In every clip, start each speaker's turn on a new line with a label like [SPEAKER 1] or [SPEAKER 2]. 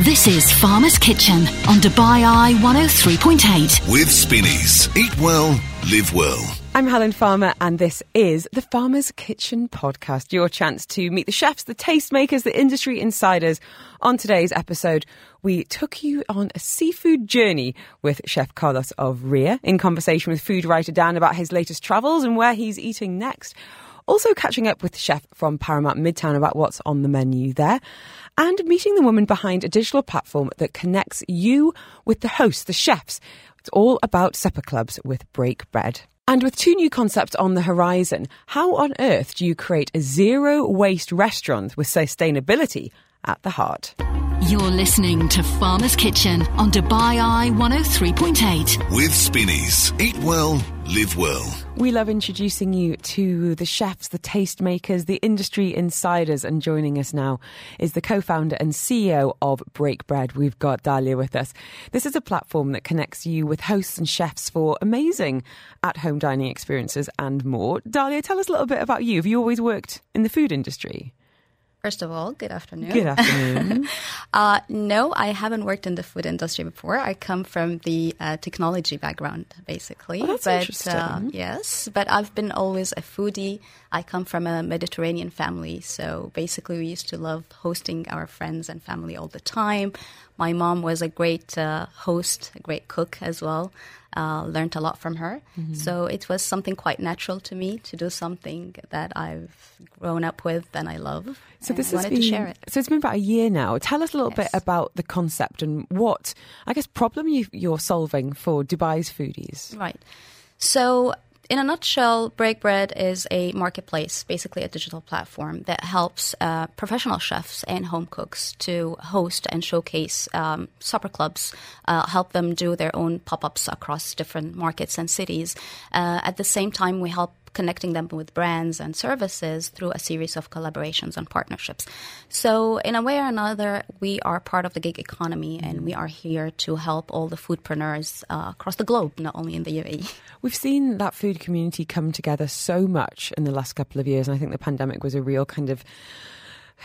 [SPEAKER 1] This is Farmer's Kitchen on Dubai Eye 103.8.
[SPEAKER 2] With Spinneys. Eat well, live well.
[SPEAKER 3] I'm Helen Farmer, and this is the Farmer's Kitchen podcast. Your chance to meet the chefs, the tastemakers, the industry insiders. On today's episode, we took you on a seafood journey with Chef Carlos of Ria in conversation with food writer Dan about his latest travels and where he's eating next. Also, catching up with the chef from Paramount Midtown about what's on the menu there, and meeting the woman behind a digital platform that connects you with the hosts, the chefs. It's all about supper clubs with Break Bread. And with two new concepts on the horizon, how on earth do you create a zero waste restaurant with sustainability at the heart?
[SPEAKER 1] You're listening to Farmer's Kitchen on Dubai Eye 103.8.
[SPEAKER 2] With Spinneys. Eat well, live well.
[SPEAKER 3] We love introducing you to the chefs, the tastemakers, the industry insiders. And joining us now is the co founder and CEO of Break Bread. We've got Dalia with us. This is a platform that connects you with hosts and chefs for amazing at home dining experiences and more. Dalia, tell us a little bit about you. Have you always worked in the food industry?
[SPEAKER 4] First of all, good afternoon.
[SPEAKER 3] Good afternoon.
[SPEAKER 4] uh, no, I haven't worked in the food industry before. I come from the uh, technology background, basically.
[SPEAKER 3] Oh, that's
[SPEAKER 4] but
[SPEAKER 3] interesting.
[SPEAKER 4] Uh, yes, but I've been always a foodie. I come from a Mediterranean family, so basically we used to love hosting our friends and family all the time. My mom was a great uh, host, a great cook as well. Uh, learned a lot from her.
[SPEAKER 3] Mm-hmm.
[SPEAKER 4] So it was something quite natural to me to do something that I've grown up with and I love.
[SPEAKER 3] So this
[SPEAKER 4] I wanted
[SPEAKER 3] been,
[SPEAKER 4] to share it.
[SPEAKER 3] So it's been about a year now. Tell us a little
[SPEAKER 4] Yes.
[SPEAKER 3] bit about the concept and what, I guess, problem you, you're solving for Dubai's foodies.
[SPEAKER 4] Right. So, in a nutshell, Break Bread is a marketplace, basically a digital platform that helps uh, professional chefs and home cooks to host and showcase um, supper clubs, uh, help them do their own pop ups across different markets and cities. Uh, at the same time, we help connecting them with brands and services through a series of collaborations and partnerships. So, in a way or another, we are part of the gig economy and we are here to help all the foodpreneurs uh, across the globe, not only in the. UAE.
[SPEAKER 3] We've seen that food community come together so much in the last couple of years, and I think the pandemic was a real kind of.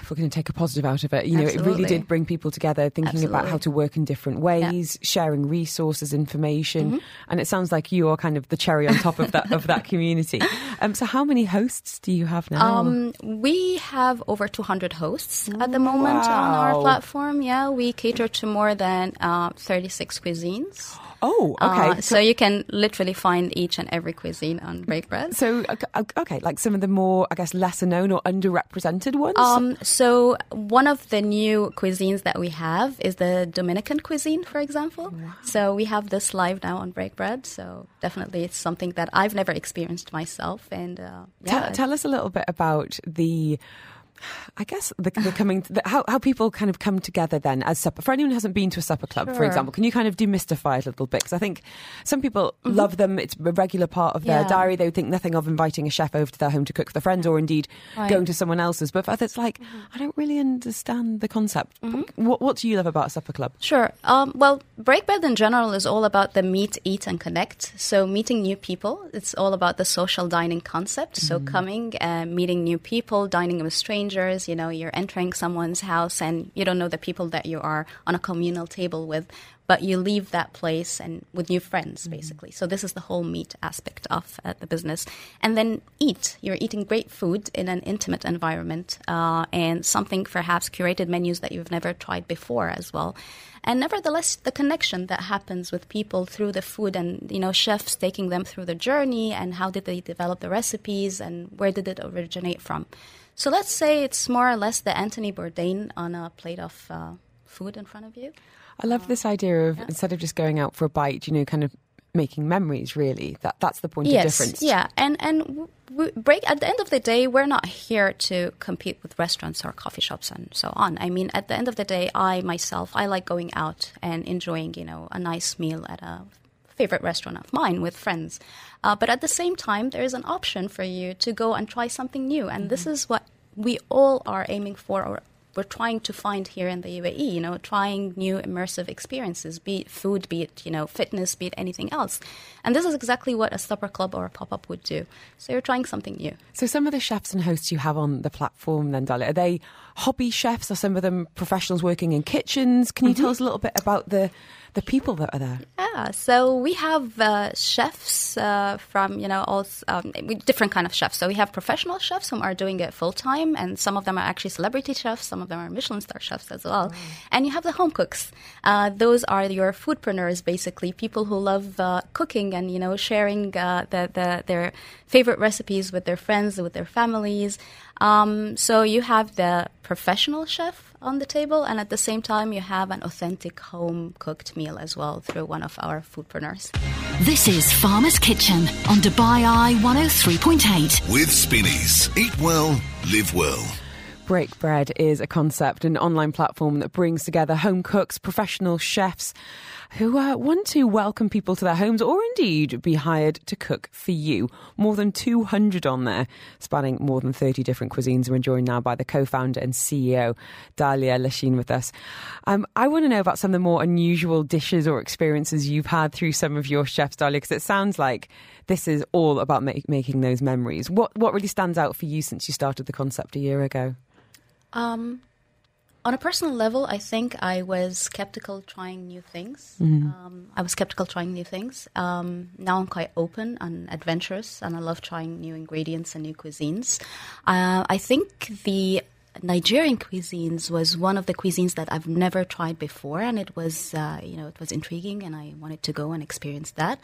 [SPEAKER 3] If we're going to take a positive out of it, you know, it really did bring people together, thinking about how to work in different ways, sharing resources, information,
[SPEAKER 4] Mm-hmm.
[SPEAKER 3] and it sounds like you are kind of the cherry on top of that of that community. Um, so, how many hosts do you have now?
[SPEAKER 4] Um, we have over 200 hosts at the moment on our platform. Yeah, we cater to more than uh, 36 cuisines.
[SPEAKER 3] Oh, okay.
[SPEAKER 4] Uh, so you can literally find each and every cuisine on Break Bread.
[SPEAKER 3] So okay, okay, like some of the more, I guess, lesser known or underrepresented ones.
[SPEAKER 4] Um, so one of the new cuisines that we have is the Dominican cuisine, for example. So we have this live now on Break Bread. So definitely, it's something that I've never experienced myself. And uh,
[SPEAKER 3] tell, tell us a little bit about the. I guess the, the coming the, how how people kind of come together then as supper for anyone who hasn't been to a supper club for example can you kind of demystify it a little bit because I think some people love them it's a regular part of their
[SPEAKER 4] Mm-hmm. Yeah.
[SPEAKER 3] diary they would think nothing of inviting a chef over to their home to cook for their friends or indeed
[SPEAKER 4] Right.
[SPEAKER 3] going to someone else's but for others it's like
[SPEAKER 4] Mm-hmm.
[SPEAKER 3] I don't really understand the concept what what do you love about a supper club
[SPEAKER 4] Sure. Um, well, Break Bread in general is all about the meet, eat, and connect. So meeting new people. It's all about the social dining concept. So coming, uh, meeting new people, dining with strangers. You know, you're entering someone's house and you don't know the people that you are on a communal table with, but you leave that place and with new friends, basically. So this is the whole meet aspect of uh, the business. And then eat. You're eating great food in an intimate environment uh, and something perhaps curated menus that you've never tried before as well. And nevertheless, the connection that happens with people through the food and, you know, chefs taking them through the journey and how did they develop the recipes and where did it originate from. So let's say it's more or less the Anthony Bourdain on a plate of uh, food in front of you.
[SPEAKER 3] I love this idea of instead of just going out for a bite you know kind of making memories really that that's the point of difference
[SPEAKER 4] Yeah, and and w- w- break at the end of the day, we're not here to compete with restaurants or coffee shops and so on. I mean, at the end of the day, I myself I like going out and enjoying you know a nice meal at a favorite restaurant of mine with friends. Uh, but at the same time, there is an option for you to go and try something new, and this is what we all are aiming for, or we're trying to find here in the UAE. You know, trying new immersive experiences, be it food, be it you know fitness, be it anything else. And this is exactly what a supper club or a pop up would do. So you're trying something new.
[SPEAKER 3] So some of the chefs and hosts you have on the platform, then, Dalia, are they hobby chefs? Are some of them professionals working in kitchens? Can you mm-hmm. tell us a little bit about the the people that are there?
[SPEAKER 4] Yeah, so we have uh, chefs uh, from you know all um, different kind of chefs. So we have professional chefs who are doing it full time, and some of them are actually celebrity chefs. Some of them are Michelin star chefs as well. And you have the home cooks. Uh, those are your foodpreneurs, basically people who love uh, cooking and you know sharing uh, the, the, their favorite recipes with their friends, with their families. Um, so you have the professional chef on the table, and at the same time, you have an authentic home cooked meal as well through one of our foodpreneurs.
[SPEAKER 1] This is Farmer's Kitchen on Dubai Eye 103.8.
[SPEAKER 2] With Spinneys. Eat well, live well.
[SPEAKER 3] Break Bread is a concept, an online platform that brings together home cooks, professional chefs who uh, want to welcome people to their homes or indeed be hired to cook for you. More than 200 on there, spanning more than 30 different cuisines. We're joined now by the co founder and CEO, Dalia Lashin, with us. Um, I want to know about some of the more unusual dishes or experiences you've had through some of your chefs, Dalia, because it sounds like this is all about make, making those memories. What, what really stands out for you since you started the concept a year ago?
[SPEAKER 4] Um, on a personal level, I think I was skeptical trying new things. Um, I was skeptical trying new things. Um, now I'm quite open and adventurous, and I love trying new ingredients and new cuisines. Uh, I think the Nigerian cuisines was one of the cuisines that I've never tried before, and it was, uh, you know, it was intriguing, and I wanted to go and experience that.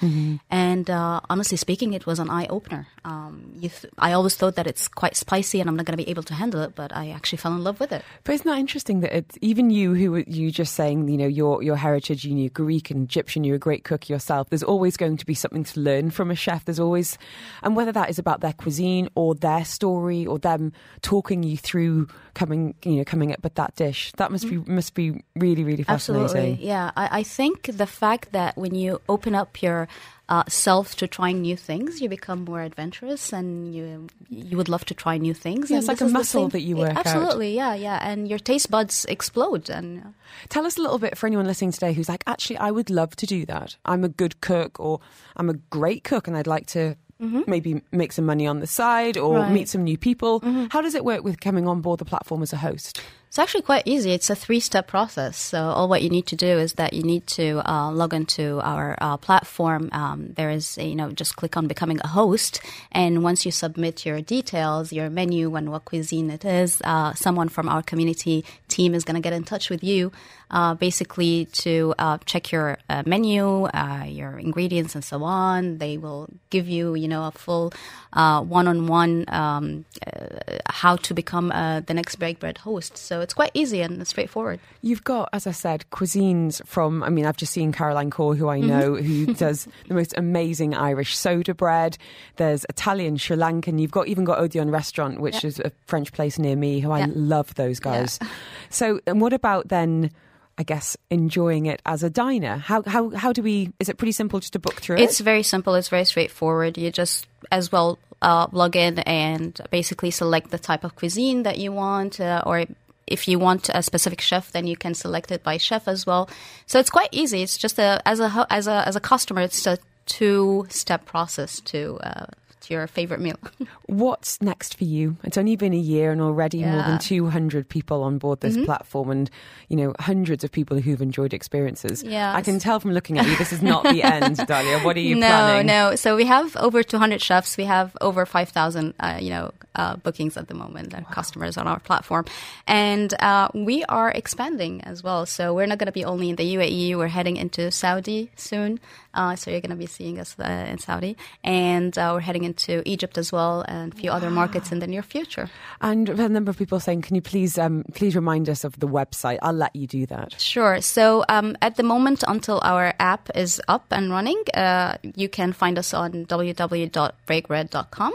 [SPEAKER 4] And uh, honestly speaking, it was an eye opener. Um, you th- I always thought that it's quite spicy, and I'm not going to be able to handle it, but I actually fell in love with it.
[SPEAKER 3] But isn't that interesting that it's even you who were- you just saying, you know, your your heritage, you knew Greek and Egyptian, you're a great cook yourself. There's always going to be something to learn from a chef. There's always, and whether that is about their cuisine or their story or them talking you through coming, you know, coming up with that dish, that must be must be really really fascinating.
[SPEAKER 4] Absolutely, yeah. I, I think the fact that when you open up your uh, self to trying new things, you become more adventurous, and you you would love to try new things.
[SPEAKER 3] Yeah, it's like a muscle that you work out.
[SPEAKER 4] Absolutely, yeah, yeah. And your taste buds explode, and
[SPEAKER 3] Tell us a little bit for anyone listening today who's like, actually, I would love to do that. I'm a good cook, or I'm a great cook, and I'd like to. Maybe make some money on the side or
[SPEAKER 4] Right.
[SPEAKER 3] meet some new people. How does it work with coming on board the platform as a host?
[SPEAKER 4] It's actually quite easy. It's a three step process. So, all what you need to do is that you need to uh, log into our uh, platform. Um, there is, a, you know, just click on becoming a host. And once you submit your details, your menu, and what cuisine it is, uh, someone from our community team is going to get in touch with you. Uh, basically, to uh, check your uh, menu, uh, your ingredients, and so on. They will give you, you know, a full uh, one-on-one um, uh, how to become uh, the next Break Bread host. So it's quite easy and straightforward.
[SPEAKER 3] You've got, as I said, cuisines from. I mean, I've just seen Caroline Core, who I
[SPEAKER 4] Mm-hmm.
[SPEAKER 3] know, who does the most amazing Irish soda bread. There's Italian, Sri Lankan. You've got even got Odeon Restaurant, which
[SPEAKER 4] Yeah.
[SPEAKER 3] is a French place near me, who I love those guys. So, and what about then? I guess enjoying it as a diner. How how how do we? Is it pretty simple just to book through
[SPEAKER 4] It's
[SPEAKER 3] it?
[SPEAKER 4] It's very simple. It's very straightforward. You just as well uh, log in and basically select the type of cuisine that you want, uh, or if you want a specific chef, then you can select it by chef as well. So it's quite easy. It's just a as a as a as a customer, it's a two step process to uh, to your favorite meal.
[SPEAKER 3] What's next for you? It's only been a year, and already more
[SPEAKER 4] Yeah. Mm-hmm.
[SPEAKER 3] than 200 people on board this platform, and you know hundreds of people who've enjoyed experiences.
[SPEAKER 4] Yes.
[SPEAKER 3] I can tell from looking at you, this is not the end, Dalia. What are you
[SPEAKER 4] no,
[SPEAKER 3] planning?
[SPEAKER 4] no. no. So we have over 200 chefs. We have over 5,000, uh, you know, uh, bookings at the moment and customers on our platform, and uh, we are expanding as well. So we're not going to be only in the UAE. We're heading into Saudi soon. Uh, so you're going to be seeing us uh, in Saudi, and uh, we're heading into Egypt as well, and a few other markets in the near future.
[SPEAKER 3] And a number of people saying, can you please um, please remind us of the website? I'll let you do that.
[SPEAKER 4] Sure. So um, at the moment, until our app is up and running, uh, you can find us on www.breakbread.com.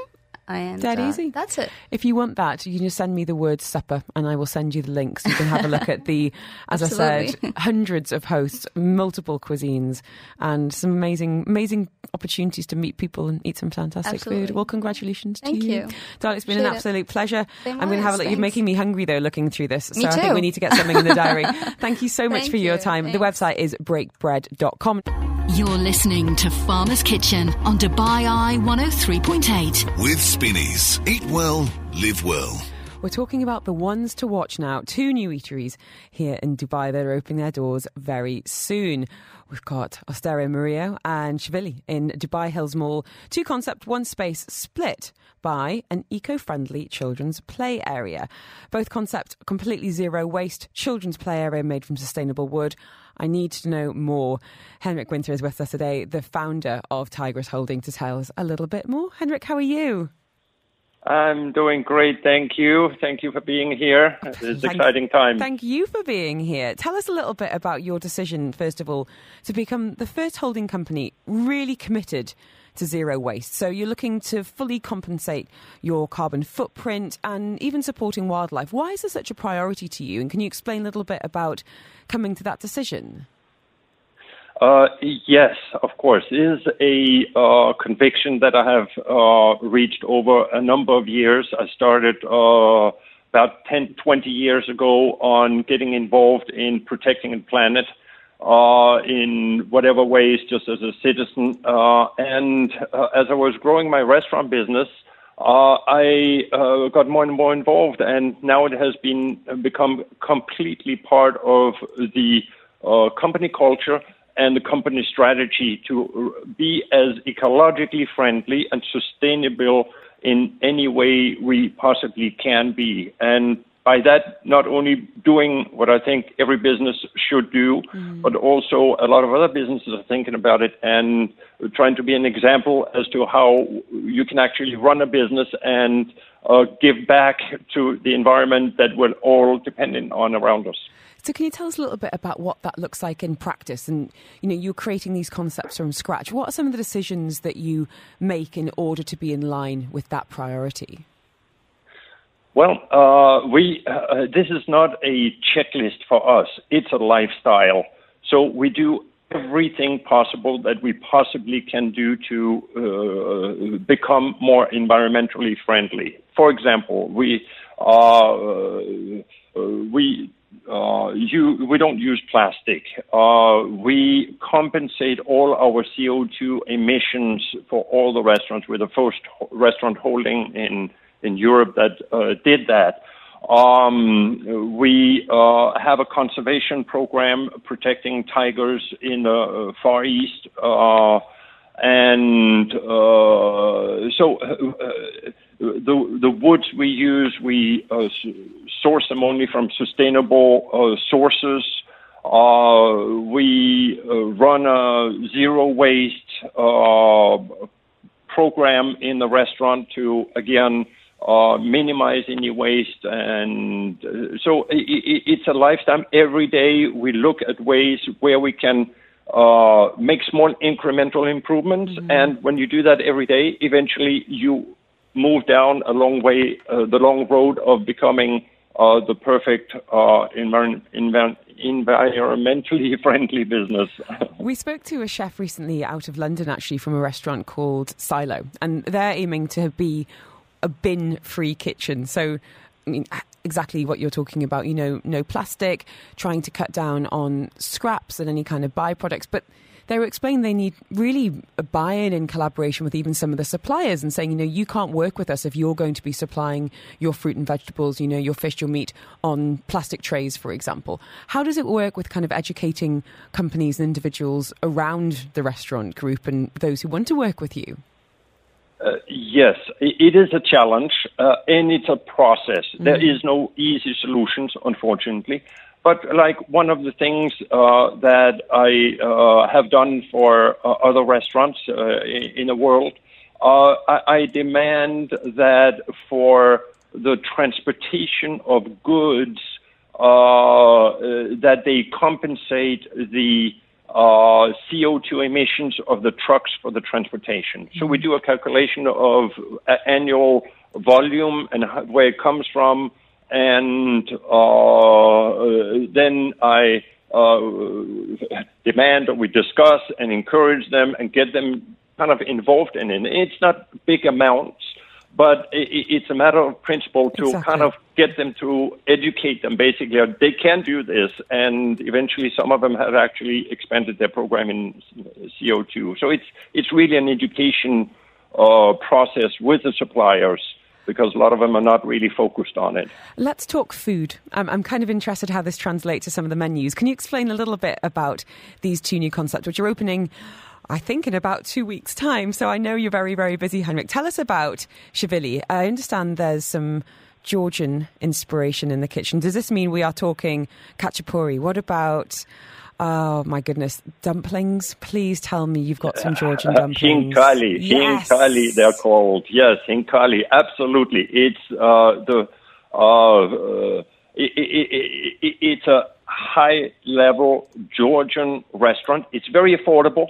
[SPEAKER 4] And
[SPEAKER 3] Dead
[SPEAKER 4] uh,
[SPEAKER 3] easy.
[SPEAKER 4] That's it.
[SPEAKER 3] If you want that, you can just send me the word supper and I will send you the links. so you can have a look at the, as I said, hundreds of hosts, multiple cuisines, and some amazing, amazing opportunities to meet people and eat some fantastic
[SPEAKER 4] Absolutely.
[SPEAKER 3] food. Well, congratulations
[SPEAKER 4] Thank
[SPEAKER 3] to you.
[SPEAKER 4] you.
[SPEAKER 3] Darling, it's been an
[SPEAKER 4] Appreciate it.
[SPEAKER 3] absolute pleasure.
[SPEAKER 4] Same
[SPEAKER 3] I'm going to have a look. You're making me hungry though looking through this. So
[SPEAKER 4] Me
[SPEAKER 3] I think
[SPEAKER 4] too.
[SPEAKER 3] we need to get something in the diary. Thank you so much
[SPEAKER 4] Thank
[SPEAKER 3] for your
[SPEAKER 4] you.
[SPEAKER 3] time. The website is breakbread.com.
[SPEAKER 1] You're listening to Farmer's Kitchen on Dubai Eye 103.8.
[SPEAKER 2] With Spinneys. Eat well, live well.
[SPEAKER 3] We're talking about the ones to watch now. Two new eateries here in Dubai that are opening their doors very soon. We've got Osteria Murillo and Chivili in Dubai Hills Mall. Two concept, one space split by an eco friendly children's play area. Both concept completely zero waste children's play area made from sustainable wood. I need to know more. Henrik Winter is with us today, the founder of Tigress Holding, to tell us a little bit more. Henrik, how are you?
[SPEAKER 5] I'm doing great, thank you. Thank you for being here. It's an exciting time.
[SPEAKER 3] Thank you for being here. Tell us a little bit about your decision, first of all, to become the first holding company really committed to zero waste. So you're looking to fully compensate your carbon footprint and even supporting wildlife. Why is this such a priority to you? And can you explain a little bit about coming to that decision?
[SPEAKER 5] Uh, yes, of course. It is a uh, conviction that I have uh, reached over a number of years. I started uh, about 10, 20 years ago on getting involved in protecting the planet uh, in whatever ways, just as a citizen. Uh, and uh, as I was growing my restaurant business, uh, I uh, got more and more involved, and now it has been become completely part of the uh, company culture and the company strategy to be as ecologically friendly and sustainable in any way we possibly can be. And by that, not only doing what I think every business should do, but also a lot of other businesses are thinking about it and trying to be an example as to how you can actually run a business and uh, give back to the environment that we're all dependent on around us.
[SPEAKER 3] So can you tell us a little bit about what that looks like in practice? And you know, you're creating these concepts from scratch. What are some of the decisions that you make in order to be in line with that priority?
[SPEAKER 5] Well, uh, we uh, this is not a checklist for us. It's a lifestyle. So we do everything possible that we possibly can do to uh, become more environmentally friendly. For example, we uh, we uh, you, we don't use plastic. Uh, we compensate all our CO2 emissions for all the restaurants. We're the first restaurant holding in in Europe that uh, did that. Um, we uh, have a conservation program protecting tigers in the uh, Far East. Uh, and uh, so uh, the the woods we use, we uh, source them only from sustainable uh, sources. Uh, we uh, run a zero waste uh, program in the restaurant to again uh, minimize any waste, and uh, so i i it's a lifetime. Every day we look at ways where we can uh, make small incremental improvements, and when you do that every day, eventually you move down a long way, uh, the long road of becoming uh, the perfect uh, envir- envir- environmentally friendly business.
[SPEAKER 3] We spoke to a chef recently out of London, actually, from a restaurant called Silo, and they're aiming to be a bin free kitchen. So, I mean, exactly what you're talking about, you know, no plastic, trying to cut down on scraps and any kind of byproducts. But they were explaining they need really a buy in in collaboration with even some of the suppliers and saying, you know, you can't work with us if you're going to be supplying your fruit and vegetables, you know, your fish, your meat on plastic trays, for example. How does it work with kind of educating companies and individuals around the restaurant group and those who want to work with you?
[SPEAKER 5] Uh, yes, it is a challenge, uh, and it's a process. There is no easy solutions, unfortunately. But like one of the things uh, that I uh, have done for uh, other restaurants uh, in the world, uh, I, I demand that for the transportation of goods, uh, uh, that they compensate the uh, CO2 emissions of the trucks for the transportation. So we do a calculation of uh, annual volume and where it comes from, and uh, then I uh, demand that we discuss and encourage them and get them kind of involved in it. It's not big amounts, but it's a matter of principle to exactly. kind of get them to educate them basically. They can do this, and eventually some of them have actually expanded their program in CO2. So it's, it's really an education uh, process with the suppliers because a lot of them are not really focused on it.
[SPEAKER 3] Let's talk food. I'm, I'm kind of interested how this translates to some of the menus. Can you explain a little bit about these two new concepts, which are opening? I think in about two weeks' time. So I know you're very, very busy, Henrik. Tell us about Chivili. I understand there's some Georgian inspiration in the kitchen. Does this mean we are talking khachapuri? What about Oh my goodness, dumplings! Please tell me you've got some Georgian dumplings.
[SPEAKER 5] Khinkali, yes. khinkali, they're called. Yes, khinkali, absolutely. It's uh, the uh, uh, it, it, it, it's a high level Georgian restaurant. It's very affordable.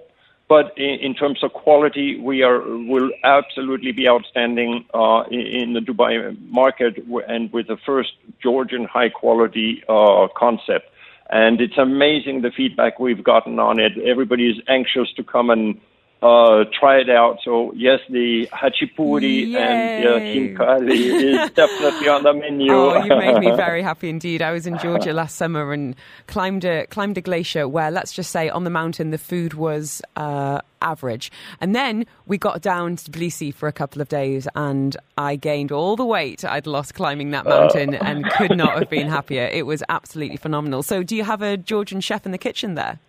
[SPEAKER 5] But in, terms of quality, we are will absolutely be outstanding uh, in, in, the Dubai market, and with the first Georgian high quality uh, concept. And it's amazing the feedback we've gotten on it. Everybody is anxious to come and uh, try it out. So yes, the khachapuri Yay. and uh, khinkali is definitely on the menu.
[SPEAKER 3] Oh, you made me very happy indeed. I was in Georgia last summer and climbed a climbed a glacier where, let's just say, on the mountain the food was uh, average, and then we got down to Tbilisi for a couple of days, and I gained all the weight I'd lost climbing that mountain, uh. and could not have been happier. It was absolutely phenomenal. So, do you have a Georgian chef in the kitchen there?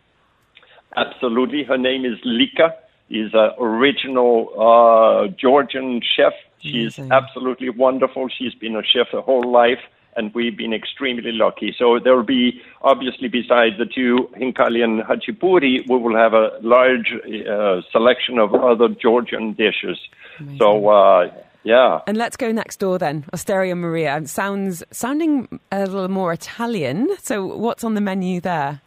[SPEAKER 5] Absolutely. Her name is Lika is an original uh, Georgian chef. She's Amazing. absolutely wonderful. She's been a chef her whole life, and we've been extremely lucky. So there will be, obviously, besides the two Khinkali and Khachapuri, we will have a large uh, selection of other Georgian dishes. Amazing. So, uh, yeah.
[SPEAKER 3] And let's go next door then. Osteria Maria sounds sounding a little more Italian. So, what's on the menu there?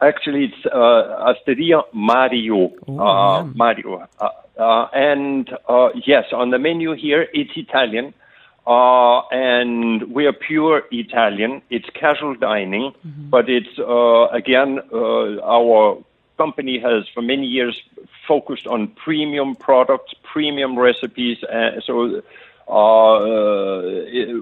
[SPEAKER 5] Actually, it's uh, Osteria Mario. Ooh, uh, Mario. Uh, uh, and uh, yes, on the menu here, it's Italian. Uh, and we are pure Italian. It's casual dining, mm-hmm. but it's, uh, again, uh, our company has for many years focused on premium products, premium recipes. Uh, so uh,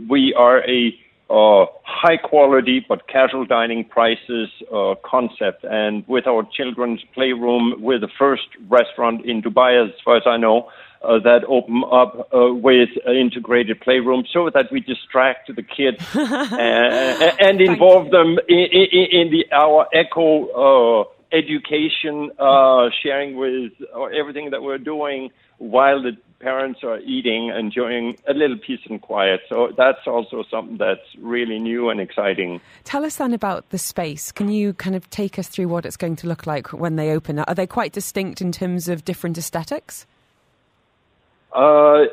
[SPEAKER 5] we are a uh, high quality but casual dining prices uh, concept. And with our children's playroom, we're the first restaurant in Dubai, as far as I know, uh, that open up uh, with an integrated playroom so that we distract the kids and, and involve them in, in, in the our eco uh, education, uh, sharing with everything that we're doing while the parents are eating, enjoying a little peace and quiet. So that's also something that's really new and exciting.
[SPEAKER 3] Tell us then about the space. Can you kind of take us through what it's going to look like when they open? Are they quite distinct in terms of different aesthetics?
[SPEAKER 5] Uh,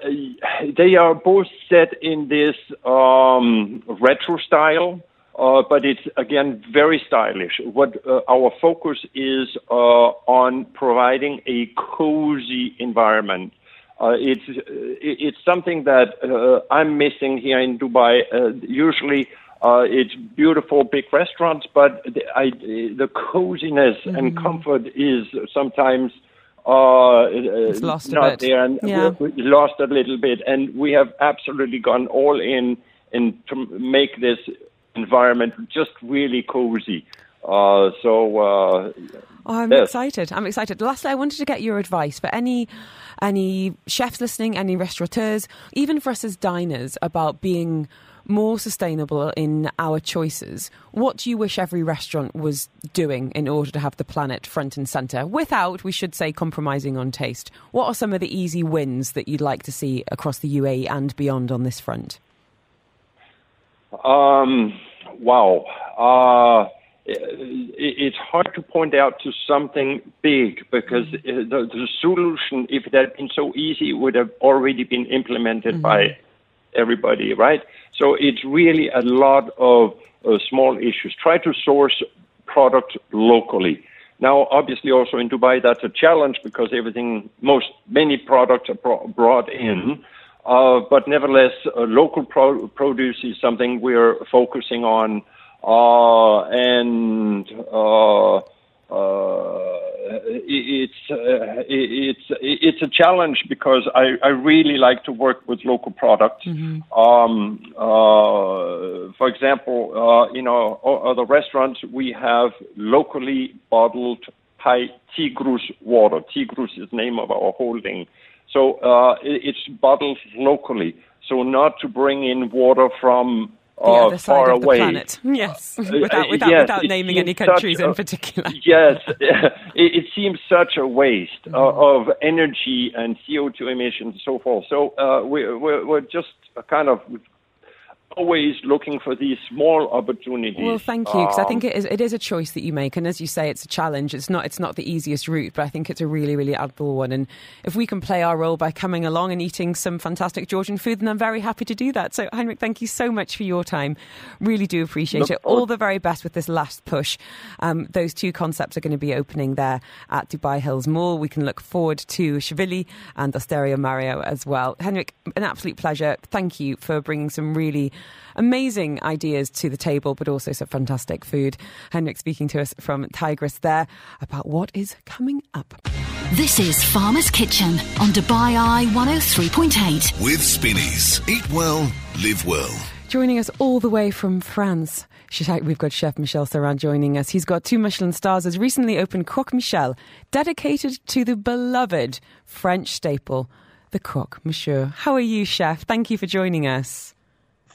[SPEAKER 5] they are both set in this um, retro style. Uh, but it's again very stylish. What uh, our focus is uh, on providing a cozy environment uh, it's it's something that uh, I'm missing here in Dubai. Uh, usually, uh, it's beautiful big restaurants, but the, I, the coziness mm. and comfort is sometimes uh,
[SPEAKER 3] it's lost
[SPEAKER 5] not there, and
[SPEAKER 3] yeah.
[SPEAKER 5] lost a little bit. And we have absolutely gone all in in to make this environment just really cozy. Uh, so uh,
[SPEAKER 3] oh, I'm yes. excited. I'm excited. Lastly, I wanted to get your advice for any any chefs listening, any restaurateurs, even for us as diners, about being more sustainable in our choices. What do you wish every restaurant was doing in order to have the planet front and centre without, we should say, compromising on taste? What are some of the easy wins that you'd like to see across the UAE and beyond on this front?
[SPEAKER 5] Um, wow. Uh, it's hard to point out to something big because mm-hmm. the, the, solution, if it had been so easy, would have already been implemented mm-hmm. by everybody, right? So it's really a lot of uh, small issues. Try to source product locally. Now, obviously, also in Dubai, that's a challenge because everything, most many products are pro- brought in. Uh, but nevertheless, uh, local pro- produce is something we're focusing on, uh, and uh, uh, it's uh, it's it's a challenge because I, I really like to work with local products. Mm-hmm. Um, uh, for example, uh, you know, other restaurants we have locally bottled Tigrus water. Tigrus is the name of our holding. So uh, it's bottled locally. So not to bring in water from
[SPEAKER 3] the uh, other side of away. the planet. Yes, uh, without, without, yes, without naming any countries in particular.
[SPEAKER 5] Yes, it, it, seems such a waste mm. of energy and CO2 emissions and so forth. So uh, we, we're, we're just kind of always looking for these small opportunities.
[SPEAKER 3] Well, thank you, because um, I think it is it is a choice that you make, and as you say, it's a challenge. It's not it's not the easiest route, but I think it's a really really admirable one. And if we can play our role by coming along and eating some fantastic Georgian food, then I'm very happy to do that. So, Heinrich, thank you so much for your time. Really do appreciate it. All the very best with this last push. Um, those two concepts are going to be opening there at Dubai Hills Mall. We can look forward to Shvili and Osteria Mario as well. Heinrich, an absolute pleasure. Thank you for bringing some really amazing ideas to the table, but also some fantastic food. Henrik speaking to us from Tigris there about what is coming up.
[SPEAKER 1] This is Farmer's Kitchen on Dubai Eye 103.8.
[SPEAKER 2] With Spinneys. Eat well, live well.
[SPEAKER 3] Joining us all the way from France. We've got Chef Michel Sarran joining us. He's got two Michelin stars, has recently opened Croque Michel, dedicated to the beloved French staple, the croque monsieur. How are you, Chef? Thank you for joining us.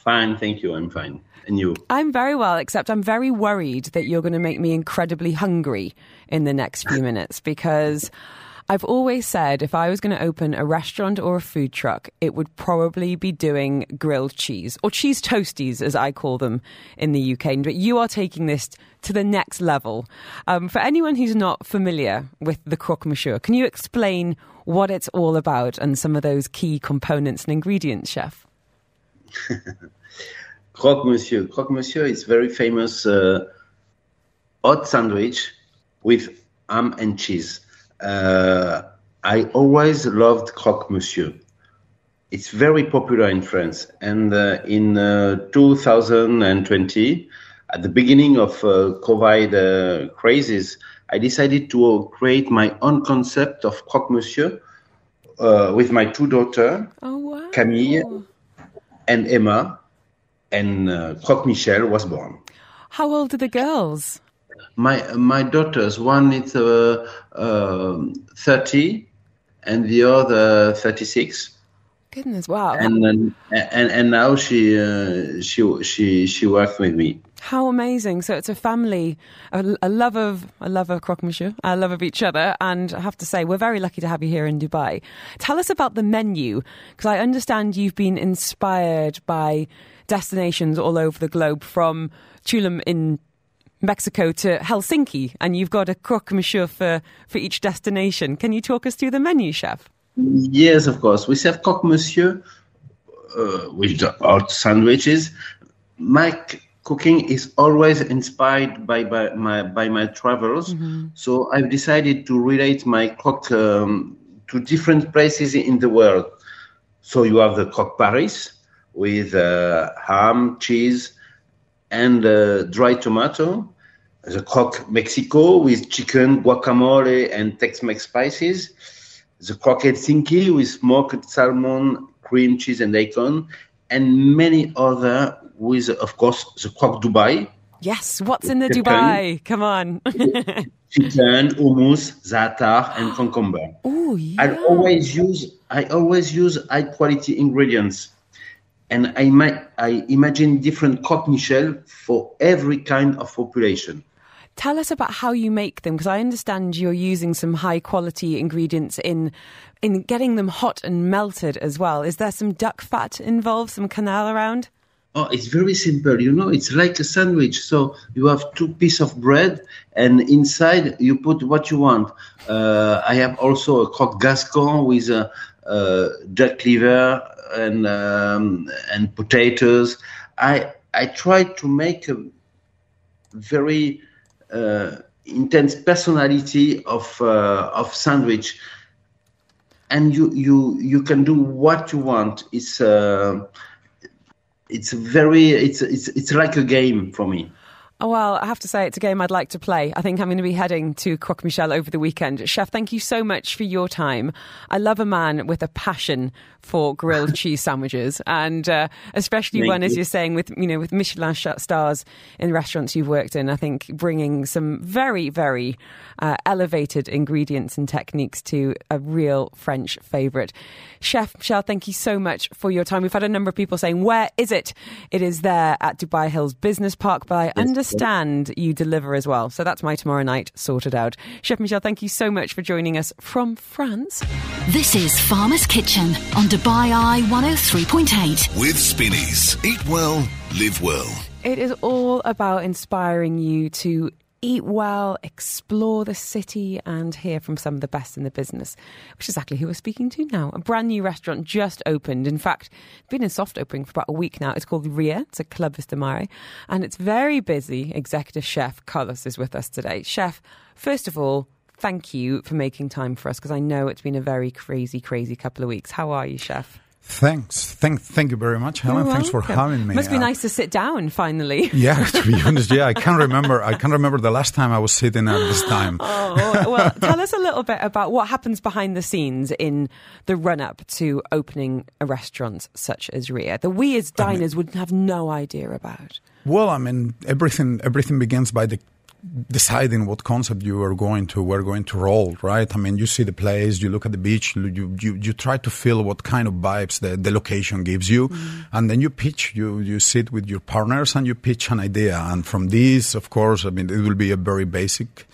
[SPEAKER 6] Fine, thank you. I'm fine. And you?
[SPEAKER 3] I'm very well, except I'm very worried that you're going to make me incredibly hungry in the next few minutes because I've always said if I was going to open a restaurant or a food truck, it would probably be doing grilled cheese or cheese toasties, as I call them in the UK. But you are taking this to the next level. Um, for anyone who's not familiar with the croque monsieur, can you explain what it's all about and some of those key components and ingredients, chef?
[SPEAKER 6] Croque Monsieur. Croque Monsieur is very famous uh, hot sandwich with ham and cheese. Uh, I always loved Croque Monsieur. It's very popular in France. And uh, in uh, 2020, at the beginning of uh, COVID uh, crisis, I decided to create my own concept of Croque Monsieur with my two daughters, oh, wow. Camille and Emma, and uh, Croque Michel was born.
[SPEAKER 3] How old are the girls?
[SPEAKER 6] My my daughters, one is uh, uh, 30 and the other 36.
[SPEAKER 3] Goodness, wow.
[SPEAKER 6] And and and now she uh, she she she works with me.
[SPEAKER 3] How amazing! So it's a family, a, a, love of a love of croque monsieur, a love of each other, and I have to say we're very lucky to have you here in Dubai. Tell us about the menu, because I understand you've been inspired by destinations all over the globe, from Tulum in Mexico to Helsinki, and you've got a croque monsieur for, for each destination. Can you talk us through the menu, chef?
[SPEAKER 6] Yes, of course. We serve croque monsieur uh, with hot sandwiches. My cooking is always inspired by, by my by my travels. Mm-hmm. So I've decided to relate my croque um, to different places in the world. So you have the croque Paris, with uh, ham, cheese, and uh, dry tomato. The croque Mexico with chicken, guacamole, and Tex-Mex spices. The croque Helsinki with smoked salmon, cream cheese, and bacon, and many other with, of course, the croque Dubai.
[SPEAKER 3] Yes, what's in the chicken, Dubai? Come on.
[SPEAKER 6] chicken, hummus, za'atar, and cucumber.
[SPEAKER 3] Oh yeah.
[SPEAKER 6] I always use I always use high quality ingredients and I, ma- I imagine different croque Michel for every kind of population.
[SPEAKER 3] Tell us about how you make them, because I understand you're using some high quality ingredients in in getting them hot and melted as well. Is there some duck fat involved, some canal around?
[SPEAKER 6] Oh, it's very simple. You know, it's like a sandwich. So you have two pieces of bread, and inside you put what you want. Uh, I have also a croque gascon with a, a duck liver, and um, and potatoes. I I tried to make a very uh, intense personality of uh, of sandwich, and you you you can do what you want. It's uh, it's very it's it's it's like a game for me.
[SPEAKER 3] Oh, well, I have to say, it's a game I'd like to play. I think I'm going to be heading to Croque Michel over the weekend. Chef, thank you so much for your time. I love a man with a passion for grilled cheese sandwiches, and uh, especially
[SPEAKER 6] Thank
[SPEAKER 3] one, as
[SPEAKER 6] you.
[SPEAKER 3] you're saying, with you know with Michelin stars in restaurants you've worked in. I think bringing some very, very uh, elevated ingredients and techniques to a real French favourite. Chef Michel, thank you so much for your time. We've had a number of people saying, "Where is it?" It is there at Dubai Hills Business Park, but I understand you deliver as well. So that's my tomorrow night sorted out. Chef Michel, thank you so much for joining us from France.
[SPEAKER 1] This is Farmer's Kitchen on Dubai Eye 103.8.
[SPEAKER 2] With Spinneys. Eat well, live well.
[SPEAKER 3] It is all about inspiring you to eat well, explore the city, and hear from some of the best in the business, which is exactly who we're speaking to now. A brand new restaurant just opened. In fact, been in soft opening for about a week now. It's called Ria. It's a Club Vista Mare, and it's very busy. Executive chef Carlos is with us today. Chef, first of all, thank you for making time for us because I know it's been a very crazy, crazy couple of weeks. How are you, chef?
[SPEAKER 7] Thanks. Thank, thank you very much, Helen.
[SPEAKER 3] You're
[SPEAKER 7] Thanks for having me.
[SPEAKER 3] Must be
[SPEAKER 7] Uh,
[SPEAKER 3] nice to sit down finally.
[SPEAKER 7] Yeah, to be honest, yeah, I can't remember. I can't remember the last time I was sitting at this time.
[SPEAKER 3] Oh, well, tell us a little bit about what happens behind the scenes in the run up to opening a restaurant such as Ria. The we as diners would have no idea about.
[SPEAKER 7] Well, I mean, everything everything begins by the deciding what concept you are going to we're going to roll right? I mean you see the place you look at the beach you you, you try to feel what kind of vibes the, the location gives you. And then you pitch you you sit with your partners and you pitch an idea. And from this of course i mean it will be a very basic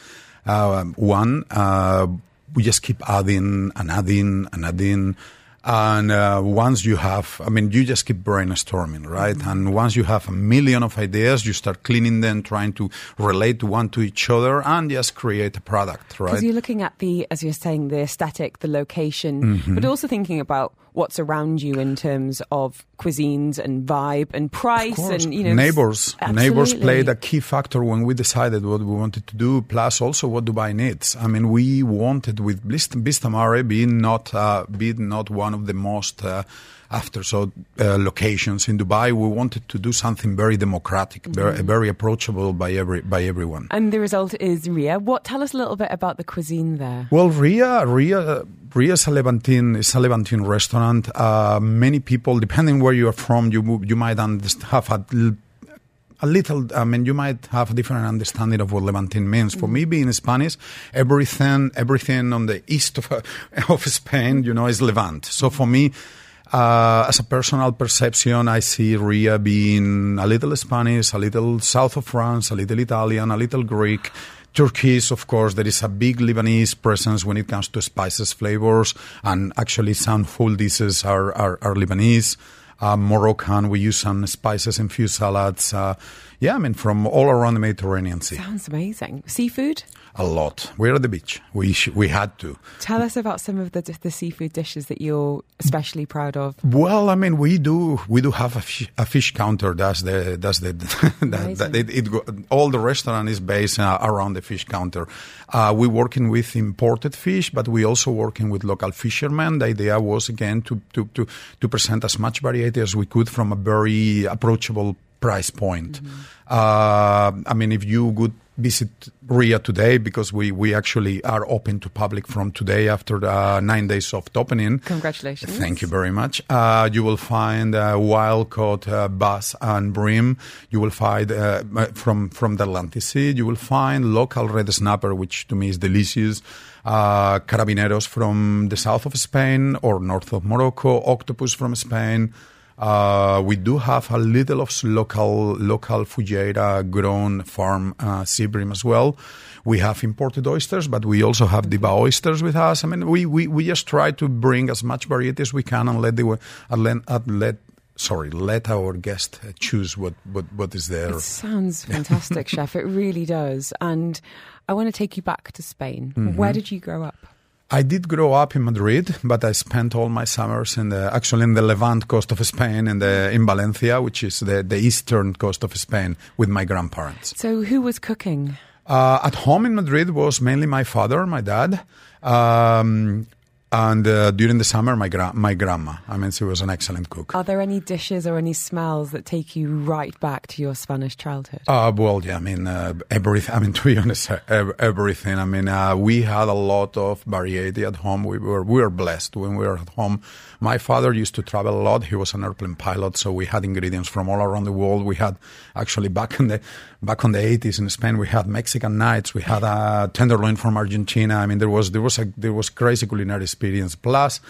[SPEAKER 7] uh, one. Uh, we just keep adding and adding and adding and uh, once you have, I mean, you just keep brainstorming, right? And once you have a million of ideas, you start cleaning them, trying to relate one to each other, and just create a product, right?
[SPEAKER 3] Because you're looking at the, as you're saying, the aesthetic, the location,
[SPEAKER 7] Mm-hmm.
[SPEAKER 3] but also thinking about what's around you in terms of cuisines and vibe and price and you know
[SPEAKER 7] neighbors neighbors played a key factor when we decided what we wanted to do plus also what dubai needs i mean we wanted with Bist- Vista Mare being not uh, being not one of the most uh, after so uh, locations in dubai we wanted to do something very democratic very,
[SPEAKER 3] Mm-hmm.
[SPEAKER 7] very approachable by every by everyone
[SPEAKER 3] and the result is Ria. What tell us a little bit about the cuisine there?
[SPEAKER 7] Well, Ria, Ria, Ria is a Levantine, is a Levantine restaurant. Uh, many people, depending where you are from, you you might have a little. I mean, you might have a different understanding of what Levantine means. For me, being Spanish, everything, everything on the east of of Spain, you know, is Levant. So for me. Uh, as a personal perception, I see Ria being a little Spanish, a little south of France, a little Italian, a little Greek. Turkish, of course, there is a big Lebanese presence when it comes to spices, flavors, and actually some full dishes are, are, are Lebanese. Uh, Moroccan, we use some spices in few salads. Uh, yeah, I mean, from all around the Mediterranean Sea.
[SPEAKER 3] Sounds amazing. Seafood.
[SPEAKER 7] A lot. We're at the beach. We, sh- we had to.
[SPEAKER 3] Tell us about some of the the seafood dishes that you're especially proud of.
[SPEAKER 7] Well, I mean, we do we do have a fish, a fish counter. That's the that's the that, that it, it go, all the restaurant is based uh, around the fish counter. Uh, we're working with imported fish, but we also working with local fishermen. The idea was again to to to, to present as much variety as we could from a very approachable price point. Uh, I mean, if you would visit Ria today, because we, we actually are open to public from today after nine days soft opening.
[SPEAKER 3] Congratulations.
[SPEAKER 7] Thank you very much. Uh, you will find uh, wild caught uh, bass and bream. You will find uh, from from the Atlantic Sea. You will find local red snapper, which to me is delicious. Uh, carabineros from the south of Spain or north of Morocco. Octopus from Spain. Uh, we do have a little of local local Fujairah grown farm uh, as well. We have imported oysters, but we also have Dibba oysters with us. I mean, we, we, we just try to bring as much variety as we can and let the and let, let sorry let our guest choose what, what, what is there.
[SPEAKER 3] It sounds fantastic, chef. It really does. And I want to take you back to Spain.
[SPEAKER 7] Mm-hmm.
[SPEAKER 3] Where did you grow up?
[SPEAKER 7] I did grow up in Madrid, but I spent all my summers in the actually in the Levant coast of Spain, in the in Valencia, which is the, the eastern coast of Spain, with my grandparents.
[SPEAKER 3] So, who was cooking?
[SPEAKER 7] Uh, at home in Madrid was mainly my father, my dad. Um, and uh, during the summer, my gra- my grandma. I mean, she was an excellent cook.
[SPEAKER 3] Are there any dishes or any smells that take you right back to your Spanish childhood?
[SPEAKER 7] Uh, well, yeah, I mean, uh, everything. I mean, to be honest, everything. I mean, uh, we had a lot of variety at home. We were we were blessed when we were at home. My father used to travel a lot. He was an airplane pilot, so we had ingredients from all around the world. We had actually back in the back on the 80s in Spain, we had Mexican nights. We had a tenderloin from Argentina. I mean, there was there was a there was crazy culinary experience. Plus,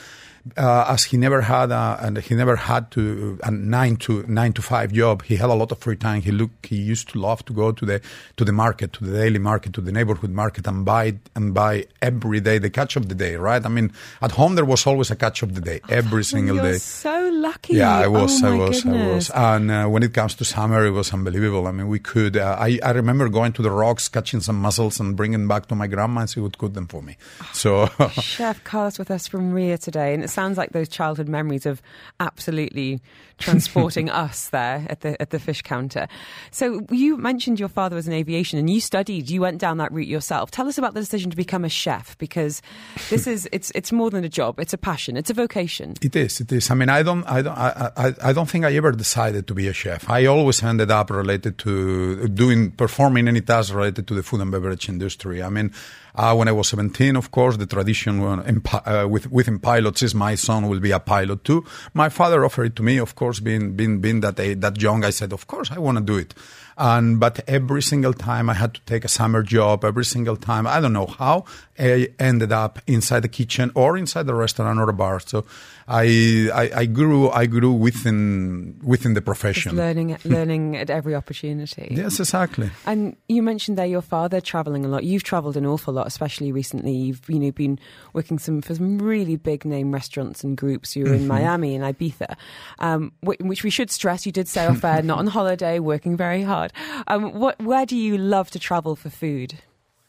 [SPEAKER 7] uh, as he never had a, and he never had to a nine to nine to five job. He had a lot of free time. He look he used to love to go to the to the market, to the daily market, to the neighborhood market, and buy and buy every day the catch of the day. Right? I mean, at home there was always a catch of the day every single
[SPEAKER 3] You're
[SPEAKER 7] day.
[SPEAKER 3] so lucky.
[SPEAKER 7] Yeah, I was,
[SPEAKER 3] Oh,
[SPEAKER 7] I was, I was. And uh, when it comes to summer, it was unbelievable. I mean, we could. Uh, I I remember going to the rocks, catching some mussels, and bringing back to my grandma, and she would cook them for me. So.
[SPEAKER 3] Chef Carlos with us from Ria today, and sounds like those childhood memories of absolutely transporting us there at the at the fish counter. So you mentioned your father was in aviation, and you studied. You went down that route yourself. Tell us about the decision to become a chef, because this is it's it's more than a job; it's a passion, it's a vocation.
[SPEAKER 7] It is. It is. I mean, I don't. I don't. I, I, I don't think I ever decided to be a chef. I always ended up related to doing performing any task related to the food and beverage industry. I mean, uh, when I was 17, of course, the tradition uh, uh, with, within pilots is my son will be a pilot too. My father offered it to me, of course, being being being that a, that young, I said, of course, I want to do it. And but every single time I had to take a summer job. Every single time, I don't know how, I ended up inside the kitchen or inside the restaurant or a bar. So I I, I grew I grew within within the
[SPEAKER 3] Just
[SPEAKER 7] profession.
[SPEAKER 3] learning learning at every opportunity.
[SPEAKER 7] Yes, exactly.
[SPEAKER 3] And you mentioned there your father traveling a lot. You've traveled an awful lot, especially recently. You've you know been working some for some really big name restaurants and groups. You were in Miami and Ibiza, um, wh- which we should stress. You did say off air, not on holiday, working very hard. Um, what where do you love to travel for food?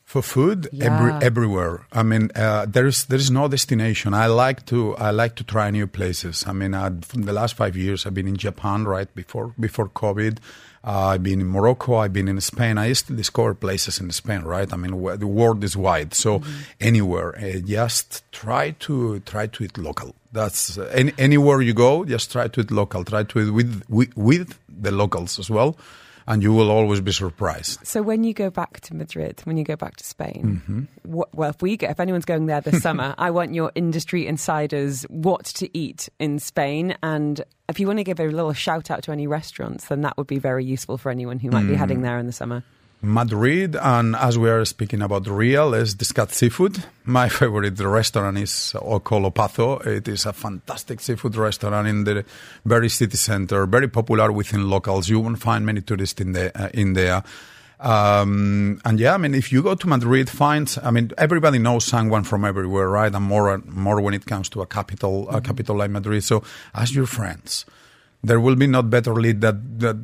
[SPEAKER 7] For food,
[SPEAKER 3] Yeah.
[SPEAKER 7] every, everywhere. I mean, uh, there is there is no destination. I like to I like to try new places. I mean, uh, from the last five years, I've been in Japan right before before COVID. Uh, I've been in Morocco. I've been in Spain. I used to discover places in Spain, right? I mean, the world is wide, so anywhere. Uh, just try to try to eat local. That's uh, any, anywhere you go. Just try to eat local. Try to eat with with, with the locals as well, and you will always be surprised.
[SPEAKER 3] So when you go back to Madrid, when you go back to Spain, what, well, if we get, if anyone's going there this summer, I want your industry insiders what to eat in Spain, and if you want to give a little shout out to any restaurants, then that would be very useful for anyone who might be heading there in the summer.
[SPEAKER 7] Madrid, and as we are speaking about real, let's discuss seafood. My favorite restaurant is Ocolopazo. It is a fantastic seafood restaurant in the very city center, very popular within locals. You won't find many tourists in the uh, in there. Um, and yeah, I mean, if you go to Madrid, find, I mean, everybody knows someone from everywhere, right? And more, more when it comes to a capital, a capital like Madrid. So ask your friends. There will be not better lead that, that